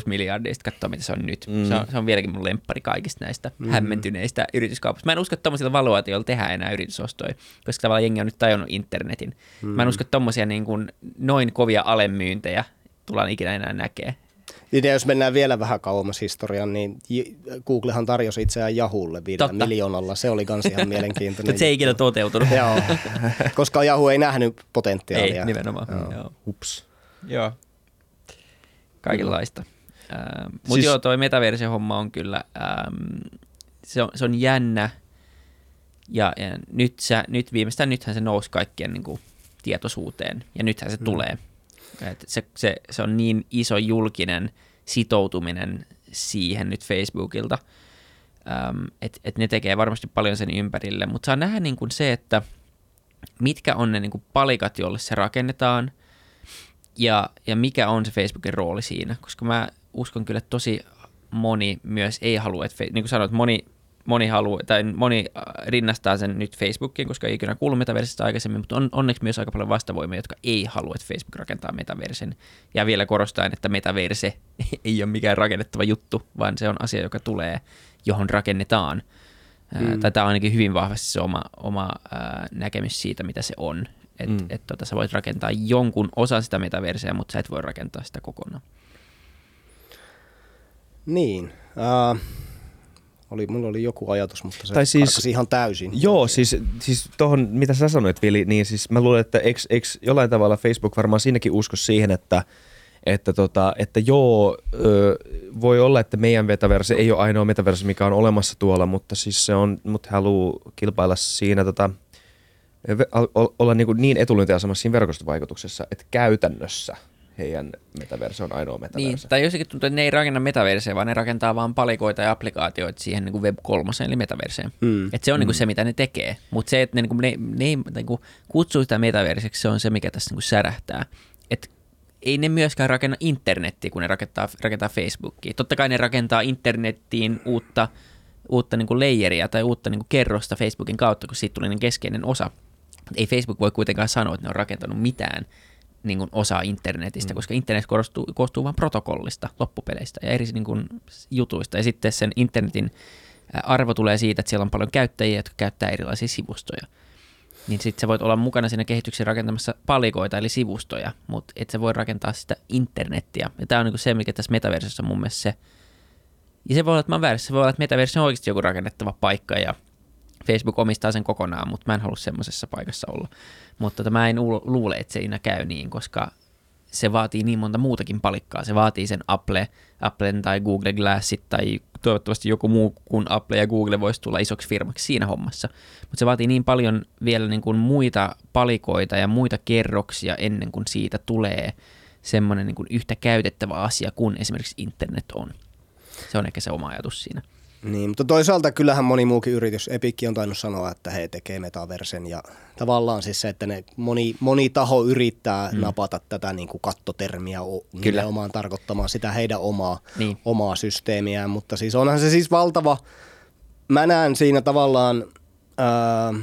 miljardia, sitten katsoa mitä se on nyt. Mm. Se, on, se on vieläkin mun lemppari kaikista näistä mm. hämmentyneistä yrityskaupasta. Mä en usko, että tuommoisilla valuaatioilla tehdään enää yritysostoja, koska tavallaan jengi on nyt tajunnut internetin. Mm. Mä en usko, että tommosia niin kuin noin kovia alemyyntejä tullaan ikinä enää näkee. Ja jos mennään vielä vähän kauemmas historiaan, niin Googlehan tarjosi itseään Jahulle viidellä miljoonalla. Se oli kans ihan mielenkiintoinen. Mutta se ei ikinä toteutunut. Joo, koska Yahoo ei nähnyt potentiaalia. Ei, nimenomaan. Joo. Joo. Joo. Kaikenlaista. Ähm, Mutta siis... joo, toi metaversio-homma on kyllä, ähm, se, on, se on jännä. Ja, ja nyt, sä, nyt viimeistään nythän se nousi kaikkien niin kuin, tietoisuuteen. Ja nythän se mm. tulee. Et se, se, se on niin iso julkinen sitoutuminen siihen nyt Facebookilta, että et ne tekee varmasti paljon sen ympärille, mutta saa nähdä niin kuin se, että mitkä on ne niin kuin palikat, joille se rakennetaan, ja, ja mikä on se Facebookin rooli siinä, koska mä uskon kyllä, että tosi moni myös ei halua, että, niin kuin sanoit, moni moni haluaa, tai moni äh, rinnastaa sen nyt Facebookiin, koska ei ikinä kuulu metaversista aikaisemmin, mutta on onneksi myös aika paljon vastavoimia, jotka ei halua, että Facebook rakentaa metaversen. Ja vielä korostaen, että metaverse ei ole mikään rakennettava juttu, vaan se on asia, joka tulee, johon rakennetaan. Äh, mm. Tai tämä on ainakin hyvin vahvasti se oma, oma ää, näkemys siitä, mitä se on. Että mm. et, tota, sä voit rakentaa jonkun osan sitä metaverseä, mutta sä et voi rakentaa sitä kokonaan. Niin. Uh, oli, mulla oli joku ajatus, mutta se tai siis, ihan täysin. Joo, siis, siis tuohon, mitä sä sanoit, Vili, niin siis mä luulen, että eikö, eikö jollain tavalla Facebook varmaan siinäkin usko siihen, että, että, tota, että joo, ö, voi olla, että meidän metaverse ei ole ainoa metaverse, mikä on olemassa tuolla, mutta siis se on, mutta haluaa kilpailla siinä tota, olla niin, niin etulyöntiasemassa siinä verkostovaikutuksessa, että käytännössä – heidän metaverse on ainoa metaverse. Niin, tai jossakin tuntuu, että ne ei rakenna metaverseä, vaan ne rakentaa vaan palikoita ja applikaatioita siihen niin kuin Web 3, eli metaverseen. Mm. Että se on mm. niin kuin se, mitä ne tekee. Mutta se, että ne, niin kuin, ne, ne ei niin kuin kutsuu sitä metaverseksi, se on se, mikä tässä niin kuin särähtää. Että ei ne myöskään rakenna internettiä, kun ne rakentaa, rakentaa Facebookia. Totta kai ne rakentaa internettiin uutta, uutta niin kuin layeria tai uutta niin kuin kerrosta Facebookin kautta, kun siitä tuli niin keskeinen osa. Ei Facebook voi kuitenkaan sanoa, että ne on rakentanut mitään niin kuin osa internetistä, mm. koska internet koostuu, koostuu vain protokollista, loppupeleistä ja eri niin kuin, jutuista. Ja sitten sen internetin arvo tulee siitä, että siellä on paljon käyttäjiä, jotka käyttää erilaisia sivustoja. Niin sitten sä voit olla mukana siinä kehityksen rakentamassa palikoita, eli sivustoja, mutta et sä voi rakentaa sitä internettiä. Ja tämä on niin se, mikä tässä metaversiossa on mun mielestä se. Ja se voi olla, että mä oon väärässä. Se voi olla, että metaversio on oikeasti joku rakennettava paikka ja Facebook omistaa sen kokonaan, mutta mä en halua semmoisessa paikassa olla. Mutta tota, mä en luule, että se ikinä käy niin, koska se vaatii niin monta muutakin palikkaa. Se vaatii sen Apple, Applen tai Google Glassit tai toivottavasti joku muu kuin Apple ja Google voisi tulla isoksi firmaksi siinä hommassa. Mutta se vaatii niin paljon vielä niin kuin muita palikoita ja muita kerroksia ennen kuin siitä tulee semmoinen niin kuin yhtä käytettävä asia kuin esimerkiksi internet on. Se on ehkä se oma ajatus siinä. Niin, mutta toisaalta kyllähän moni muukin yritys, Epic on tainnut sanoa, että he tekee metaversen ja tavallaan siis se, että ne moni, moni taho yrittää mm. napata tätä niin kuin kattotermiä Kyllä. omaan tarkoittamaan sitä heidän omaa, niin. omaa systeemiään, mutta siis onhan se siis valtava, mä näen siinä tavallaan ää,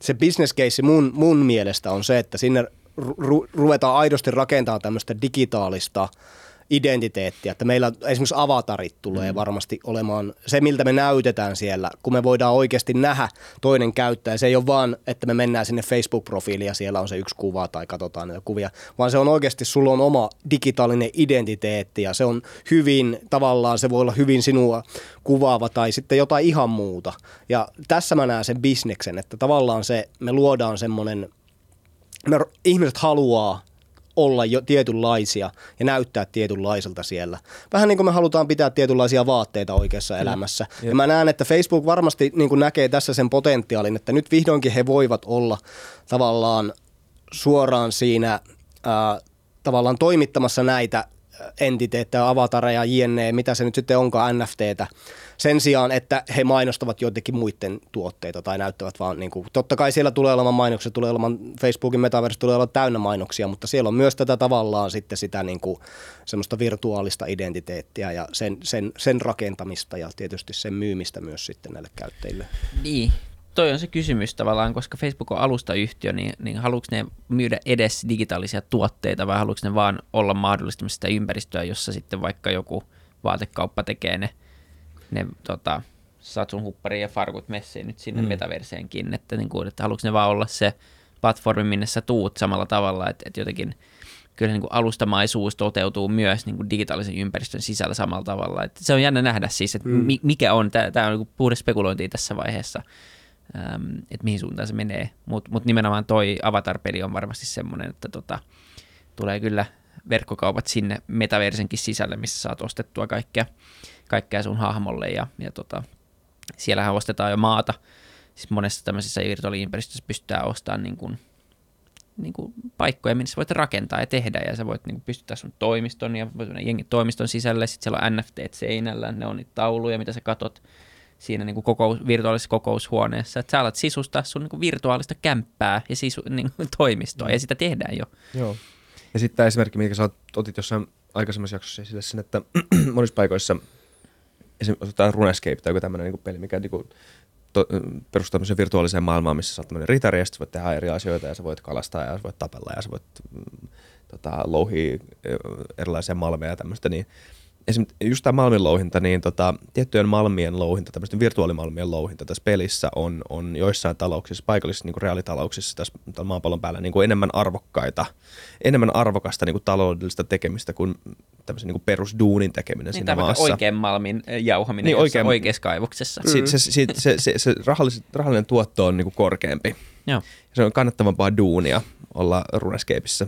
se business case mun, mun mielestä on se, että sinne ru- ruvetaan aidosti rakentamaan tämmöistä digitaalista – identiteettiä, että meillä esimerkiksi avatarit tulee mm. varmasti olemaan se, miltä me näytetään siellä, kun me voidaan oikeasti nähdä toinen käyttäjä. Se ei ole vaan, että me mennään sinne Facebook-profiiliin ja siellä on se yksi kuva tai katsotaan näitä kuvia, vaan se on oikeasti, sulla on oma digitaalinen identiteetti ja se on hyvin, tavallaan se voi olla hyvin sinua kuvaava tai sitten jotain ihan muuta. Ja tässä mä näen sen bisneksen, että tavallaan se, me luodaan semmoinen, me, ihmiset haluaa olla jo tietynlaisia ja näyttää tietynlaiselta siellä. Vähän niin kuin me halutaan pitää tietynlaisia vaatteita oikeassa mm. elämässä. Ja mä näen, että Facebook varmasti niin kuin näkee tässä sen potentiaalin, että nyt vihdoinkin he voivat olla tavallaan suoraan siinä ää, tavallaan toimittamassa näitä entiteettejä, avatareja, jne, mitä se nyt sitten onkaan, NFTtä, sen sijaan, että he mainostavat joidenkin muiden tuotteita tai näyttävät vaan, niin kuin, totta kai siellä tulee olemaan mainoksia, tulee olemaan Facebookin metaverse tulee olla täynnä mainoksia, mutta siellä on myös tätä tavallaan sitten sitä niin kuin, semmoista virtuaalista identiteettiä ja sen, sen, sen rakentamista ja tietysti sen myymistä myös sitten näille käyttäjille. Niin, toi on se kysymys tavallaan, koska Facebook on alustayhtiö, niin, niin haluatko ne myydä edes digitaalisia tuotteita vai haluatko ne vaan olla mahdollistamassa sitä ympäristöä, jossa sitten vaikka joku vaatekauppa tekee ne, ne tota, saat sun huppari ja farkut messiin nyt sinne mm. metaverseenkin, että, niin kuin, että haluatko ne vaan olla se platformi, minne sä tuut samalla tavalla, että, että jotenkin kyllä niin kuin alustamaisuus toteutuu myös niin kuin digitaalisen ympäristön sisällä samalla tavalla. Että se on jännä nähdä siis, että mm. mikä on, tämä on niin puhdas spekulointi tässä vaiheessa, ähm, että mihin suuntaan se menee. Mutta mut nimenomaan toi Avatar-peli on varmasti semmoinen, että tota, tulee kyllä verkkokaupat sinne metaversenkin sisälle, missä saat ostettua kaikkea, kaikkea sun hahmolle ja, ja tota, siellähän ostetaan jo maata. Siis monessa tämmöisessä virtuaaliympäristössä pystytään ostamaan niin kuin niin kuin, paikkoja, missä voit rakentaa ja tehdä, ja sä voit niin kuin, pystyttää sun toimiston, ja voit mennä jengin toimiston sisälle, sitten siellä on NFT seinällä, ne on niitä tauluja, mitä sä katot siinä niin kuin kokous, virtuaalisessa kokoushuoneessa, että sä alat sisustaa sun niin kuin virtuaalista kämppää ja sisu, niin kuin, toimistoa, mm. ja sitä tehdään jo. Joo. Ja sitten tämä esimerkki, mikä sä otit jossain aikaisemmassa jaksossa esille sen, että monissa paikoissa esimerkiksi otetaan RuneScape tai joku tämmöinen niin peli, mikä niin kuin, to, perustuu tämmöiseen virtuaaliseen maailmaan, missä sä oot tämmöinen ritari, ja sä voit tehdä eri asioita, ja sä voit kalastaa, ja sä voit tapella, ja sä voit mm, tota, louhia erilaisia malmeja ja tämmöistä, niin esimerkiksi just tämä malmin louhinta, niin tota, tiettyjen malmien louhinta, tämmöisten virtuaalimalmien louhinta tässä pelissä on, on joissain talouksissa, paikallisissa niin kuin reaalitalouksissa tässä, tässä maapallon päällä niin kuin enemmän arvokkaita, enemmän arvokasta niin kuin taloudellista tekemistä kuin tämmöisen niin kuin perusduunin tekeminen niin, siinä maassa. oikein malmin jauhaminen niin, oikein, oikeassa kaivoksessa. Mm. Se, se, se, se, se, se rahallinen tuotto on niin kuin korkeampi. Joo. Se on kannattavampaa duunia olla Runescapeissa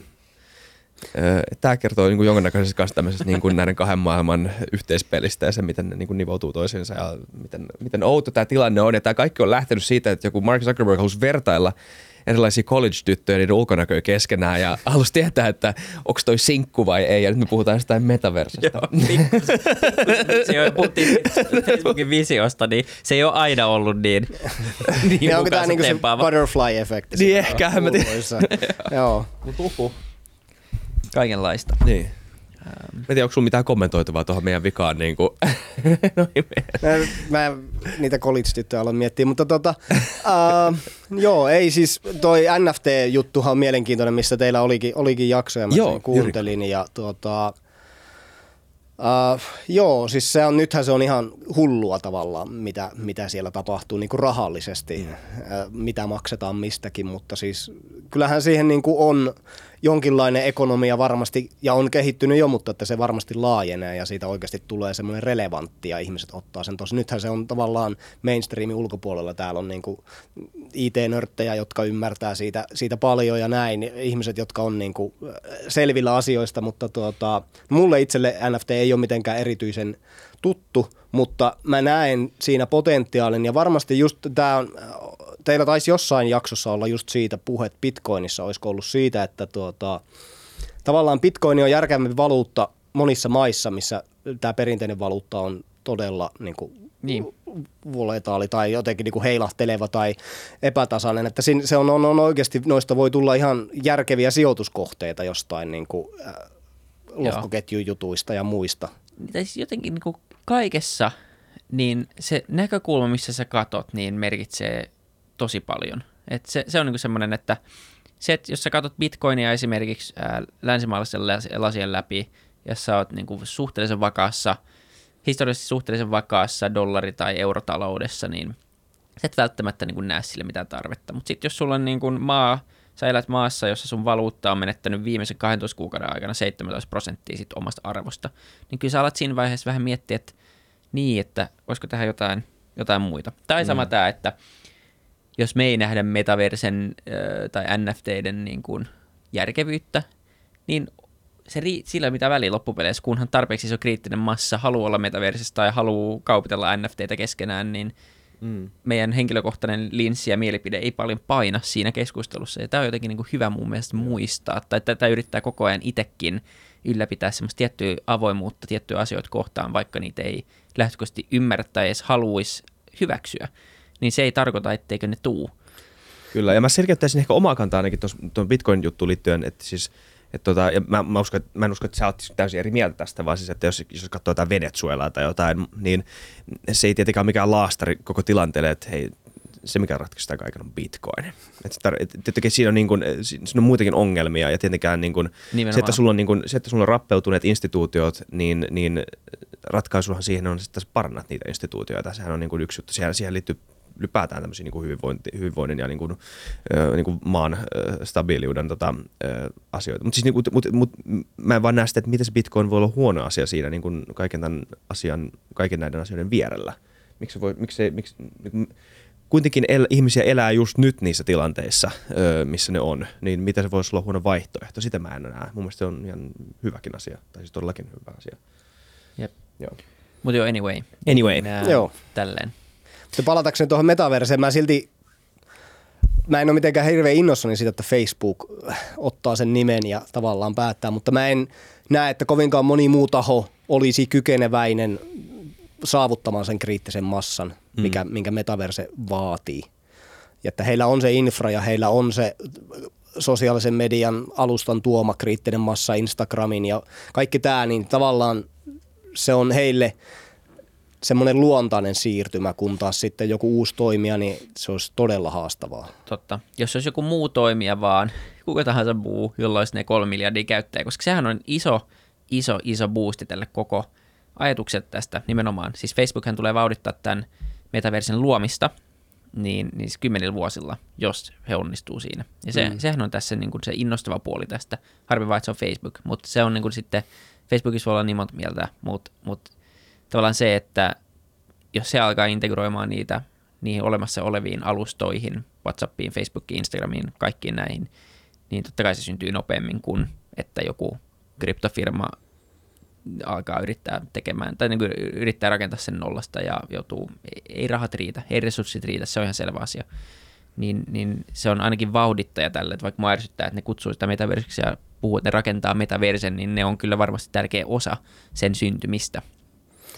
Tämä kertoo niin kuin jonkinnäköisestä kanssa tämmöisestä niin kuin näiden kahden maailman yhteispelistä ja se, miten ne niin kuin nivoutuu toisiinsa ja miten, miten outo tämä tilanne on. Ja tämä kaikki on lähtenyt siitä, että joku Mark Zuckerberg halusi vertailla erilaisia college-tyttöjä niiden ulkonäköä keskenään ja halusi tietää, että onko toi sinkku vai ei. Ja nyt me puhutaan jostain metaversasta. Joo, niin, se on, puhuttiin Facebookin visiosta, niin se ei ole aina ollut niin, niin onko tämä niinku se butterfly-efekti? Niin ehkä, mä tiedän. Joo. Mutta kaikenlaista. Niin. Ähm. Mä tiedän, onko sulla mitään kommentoitavaa tuohon meidän vikaan? Niin kuin. no, mä, mä niitä college-tyttöjä aloin miettiä, mutta tota, uh, joo, ei siis toi NFT-juttuhan on mielenkiintoinen, missä teillä olikin, olikin jaksoja, mä joo, kuuntelin ja tuota, Uh, joo, siis se on, nythän se on ihan hullua tavallaan, mitä, mitä siellä tapahtuu niin kuin rahallisesti, mm. uh, mitä maksetaan mistäkin, mutta siis kyllähän siihen niin kuin on jonkinlainen ekonomia varmasti, ja on kehittynyt jo, mutta että se varmasti laajenee ja siitä oikeasti tulee semmoinen relevantti ja ihmiset ottaa sen tosi. Nythän se on tavallaan mainstreamin ulkopuolella. Täällä on niin kuin IT-nörttejä, jotka ymmärtää siitä, siitä paljon ja näin. Ihmiset, jotka on niin kuin selvillä asioista, mutta tuota, mulle itselle NFT ei ole mitenkään erityisen tuttu, mutta mä näen siinä potentiaalin ja varmasti just tämä on teillä taisi jossain jaksossa olla just siitä puhet Bitcoinissa, olisiko ollut siitä, että tuota, tavallaan Bitcoin on järkevämpi valuutta monissa maissa, missä tämä perinteinen valuutta on todella niin kuin, niin. voletaali tai jotenkin niin kuin heilahteleva tai epätasainen. Että se on, on, on oikeasti, noista voi tulla ihan järkeviä sijoituskohteita jostain niin kuin, äh, lohkoketjujutuista ja muista. Siis jotenkin niin kuin kaikessa, niin se näkökulma, missä sä katot, niin merkitsee tosi paljon. Et se, se on niinku semmoinen, että se, että jos sä katsot bitcoinia esimerkiksi ää, länsimaalaisen lasien läpi, ja sä oot niinku suhteellisen vakaassa, historiallisesti suhteellisen vakaassa dollari- tai eurotaloudessa, niin sä et välttämättä niinku näe sille mitään tarvetta. Mutta sitten jos sulla on niinku maa, sä elät maassa, jossa sun valuutta on menettänyt viimeisen 12 kuukauden aikana 17 prosenttia sit omasta arvosta, niin kyllä sä alat siinä vaiheessa vähän miettiä, että niin, että voisiko tehdä jotain, jotain muita. Tai sama mm. tämä, että jos me ei nähdä metaversen tai NFTiden niin kuin järkevyyttä, niin se ri- sillä mitä väliä loppupeleissä, kunhan tarpeeksi iso kriittinen massa haluaa olla metaversista tai haluaa kaupitella NFTitä keskenään, niin mm. meidän henkilökohtainen linssi ja mielipide ei paljon paina siinä keskustelussa. Ja tämä on jotenkin niin kuin hyvä mun mielestä muistaa, tai tätä yrittää koko ajan itsekin ylläpitää semmoista tiettyä avoimuutta tiettyjä asioita kohtaan, vaikka niitä ei lähtökohtaisesti ymmärrä tai edes haluaisi hyväksyä niin se ei tarkoita, etteikö ne tuu. Kyllä, ja mä selkeyttäisin ehkä omaa kantaa ainakin tuon Bitcoin-juttuun liittyen, että siis että tota, ja mä, mä, uskon, että, mä en usko, että sä oot täysin eri mieltä tästä, vaan siis, että jos, jos katsoo jotain Venezuelaa tai jotain, niin se ei tietenkään ole mikään laastari koko tilanteelle, että hei, se mikä ratkaisee kaiken on bitcoin. Että tietenkin siinä on, niin kuin, siinä on muitakin ongelmia ja tietenkään niin kuin, se, että sulla on, niin kuin, se, että sulla on rappeutuneet instituutiot, niin, niin ratkaisuhan siihen on, että sä parannat niitä instituutioita. Sehän on niin kuin yksi juttu. Siihen, siihen liittyy ylipäätään tämmöisiä niin kuin hyvinvointi, hyvinvoinnin ja niin kuin, äh, niin kuin maan äh, stabiiliuden tota, äh, asioita. Mutta siis, niin kuin, mut, mut, mä en vaan näe sitä, että miten se Bitcoin voi olla huono asia siinä niin kuin kaiken, tämän asian, kaiken näiden asioiden vierellä. Miksi, voi, miksi, miksi niin kuin, kuitenkin el, ihmisiä elää just nyt niissä tilanteissa, ö, missä ne on, niin mitä se voisi olla huono vaihtoehto? Sitä mä en näe. Mun mielestä se on ihan hyväkin asia, tai siis todellakin hyvä asia. Jep. Joo. Mutta joo, anyway. Anyway. Nää, joo. Tälleen. Mutta palatakseni tuohon metaverseen, mä silti mä en ole mitenkään hirveän innossani siitä, että Facebook ottaa sen nimen ja tavallaan päättää, mutta mä en näe, että kovinkaan moni muu taho olisi kykeneväinen saavuttamaan sen kriittisen massan, mikä, mm. minkä metaverse vaatii. Ja että heillä on se infra ja heillä on se sosiaalisen median alustan tuoma kriittinen massa Instagramin ja kaikki tämä, niin tavallaan se on heille semmoinen luontainen siirtymä, kun taas sitten joku uusi toimija, niin se olisi todella haastavaa. Totta. Jos olisi joku muu toimija vaan, kuka tahansa muu, jolla olisi ne kolme miljardia käyttäjää, koska sehän on iso, iso, iso boosti tälle koko ajatukset tästä nimenomaan. Siis Facebookhan tulee vauhdittaa tämän metaversin luomista, niin, niin kymmenillä vuosilla, jos he onnistuu siinä. Ja se, mm. sehän on tässä niin kuin se innostava puoli tästä. Harvi vaan, että se on Facebook, mutta se on niin kuin sitten, Facebookissa voi olla niin monta mieltä, mutta, mutta tavallaan se, että jos se alkaa integroimaan niitä niihin olemassa oleviin alustoihin, WhatsAppiin, Facebookiin, Instagramiin, kaikkiin näihin, niin totta kai se syntyy nopeammin kuin että joku kryptofirma alkaa yrittää tekemään, tai niin kuin yrittää rakentaa sen nollasta ja joutuu, ei rahat riitä, ei resurssit riitä, se on ihan selvä asia. Niin, niin se on ainakin vauhdittaja tälle, että vaikka mä ärsyttää, että ne kutsuu sitä metaversiksi ja puhuu, että ne rakentaa metaversen, niin ne on kyllä varmasti tärkeä osa sen syntymistä.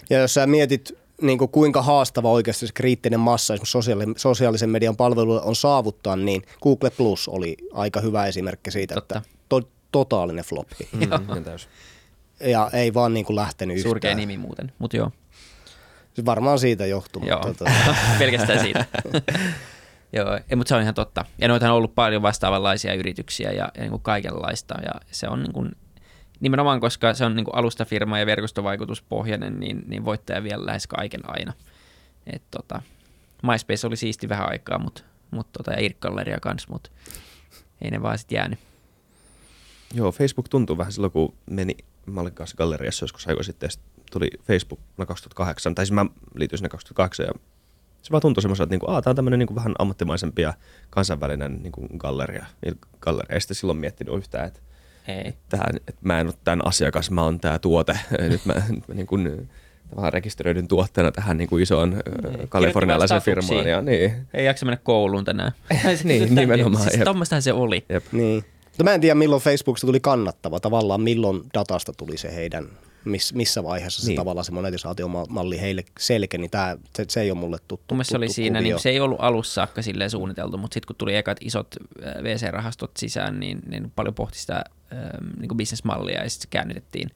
Ja jos sä mietit niin kuin kuinka haastava oikeasti se kriittinen massa esimerkiksi sosiaalisen median palveluille on saavuttaa, niin Google Plus oli aika hyvä esimerkki siitä, Totta. että to, totaalinen floppi. Mm, ja ei vaan niin kuin lähtenyt yhtään. Surkea nimi muuten, mutta joo. Se varmaan siitä johtuu. Joo, tota... pelkästään siitä. joo, ei, mutta se on ihan totta. Ja noita on ollut paljon vastaavanlaisia yrityksiä ja, ja niin kuin kaikenlaista. Ja se on niin kuin, nimenomaan, koska se on niin kuin alustafirma ja verkostovaikutuspohjainen, niin, niin voittaja vielä lähes kaiken aina. Et tota, MySpace oli siisti vähän aikaa, mut, mut tota, ja Irkkalleria kanssa, mutta ei ne vaan sitten jäänyt. Joo, Facebook tuntuu vähän silloin, kun meni mä olin kanssa galleriassa joskus aikoin sitten, ja tuli Facebook 2008, tai siis mä liityin sinne 2008, ja se vaan tuntui semmoiselta, että niinku, tämä on tämmöinen niinku vähän ammattimaisempi ja kansainvälinen niinku galleria. galleria. Ei sitten silloin miettinyt yhtään, että, Ei. Että mä en ole tämän asiakas, mä oon tämä tuote. Nyt mä, nyt mä niin kuin, vähän rekisteröidyn tuotteena tähän niin kuin isoon niin. kalifornialaisen firmaan. Ja, niin. Ei jaksa mennä kouluun tänään. niin, nimenomaan. Siis se oli. Jep. Niin. Mutta mä en tiedä, milloin Facebookista tuli kannattava. Tavallaan milloin datasta tuli se heidän, miss, missä vaiheessa niin. se tavallaan se monetisaatiomalli heille selkeä, niin tää, se, se ei ole mulle tuttu. Mun se oli siinä, niin se ei ollut alussa saakka silleen suunniteltu, mutta sitten kun tuli ekat isot VC-rahastot sisään, niin, niin paljon pohti sitä niin bisnesmallia ja sitten se käännytettiin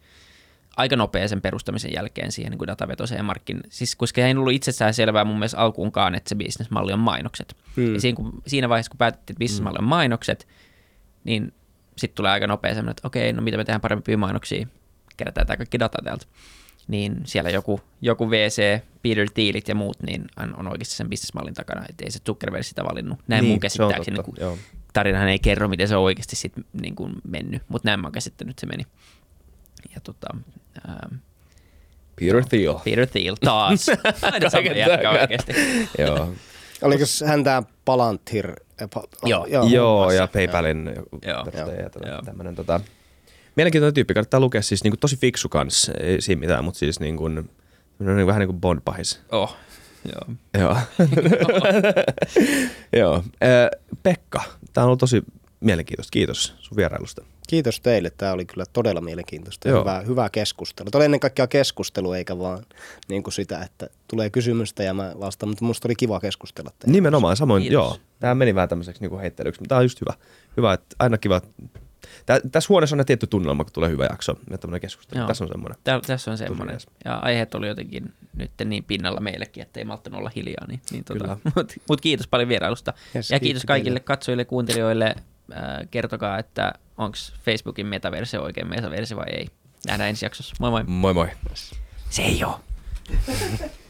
aika nopea sen perustamisen jälkeen siihen niin kuin datavetoseen markkin. Siis koska ei ollut itsestään selvää mun mielestä alkuunkaan, että se bisnesmalli on mainokset. Hmm. Ja siinä, kun, siinä vaiheessa, kun päätettiin, että bisnesmalli on mainokset, niin sitten tulee aika nopea semmoinen, että okei, no mitä me tehdään parempia mainoksia, kerätään tämä kaikki data täältä. Niin siellä joku, joku VC, Peter Thielit ja muut, niin on oikeasti sen bisnesmallin takana, että ei se Zuckerberg sitä valinnut. Näin niin, mun käsittääkseni. Niin tarinahan ei kerro, miten se on oikeasti sit, niin kuin mennyt, mutta näin mä oon käsittänyt, se meni. Ja tota, ähm, Peter Thiel. Peter Thiel taas. Aina sama jatkaa oikeasti. Joo. Oliko hän tämä Palantir Joo, joo, joo ja PayPalin joo. ja tämmöinen tota, mielenkiintoinen tyyppi, kannattaa lukea siis niin kuin tosi fiksu kanssa, ei siinä mitään, mutta siis niin kuin, niin vähän niin kuin Bond-pahis. Oh, joo. Joo. joo. Pekka, tämä on ollut tosi mielenkiintoista. Kiitos sun vierailusta. Kiitos teille. Tämä oli kyllä todella mielenkiintoista ja hyvää, hyvää keskustelua. Tämä oli ennen kaikkea keskustelu, eikä vaan niin kuin sitä, että tulee kysymystä ja mä vastaan, mutta minusta oli kiva keskustella. Teille. Nimenomaan, samoin, Kiitos. joo. Tämä meni vähän tämmöiseksi niin heittelyksi, mutta tämä on just hyvä. Hyvä, että aina kiva. Tää, tässä huoneessa on tietty tunnelma, kun tulee hyvä jakso ja tämmöinen keskustelu. Joo. Tässä on semmoinen. Tää, tässä on semmoinen. Ja aiheet oli jotenkin nyt niin pinnalla meillekin, että ei malttanut olla hiljaa. Niin, niin tota, mutta mut kiitos paljon vierailusta. Yes, ja kiitos kaikille teille. katsojille, kuuntelijoille. Äh, kertokaa, että onko Facebookin metaversio oikein metaversio vai ei. Nähdään ensi jaksossa. Moi moi. Moi moi. Se ei ole.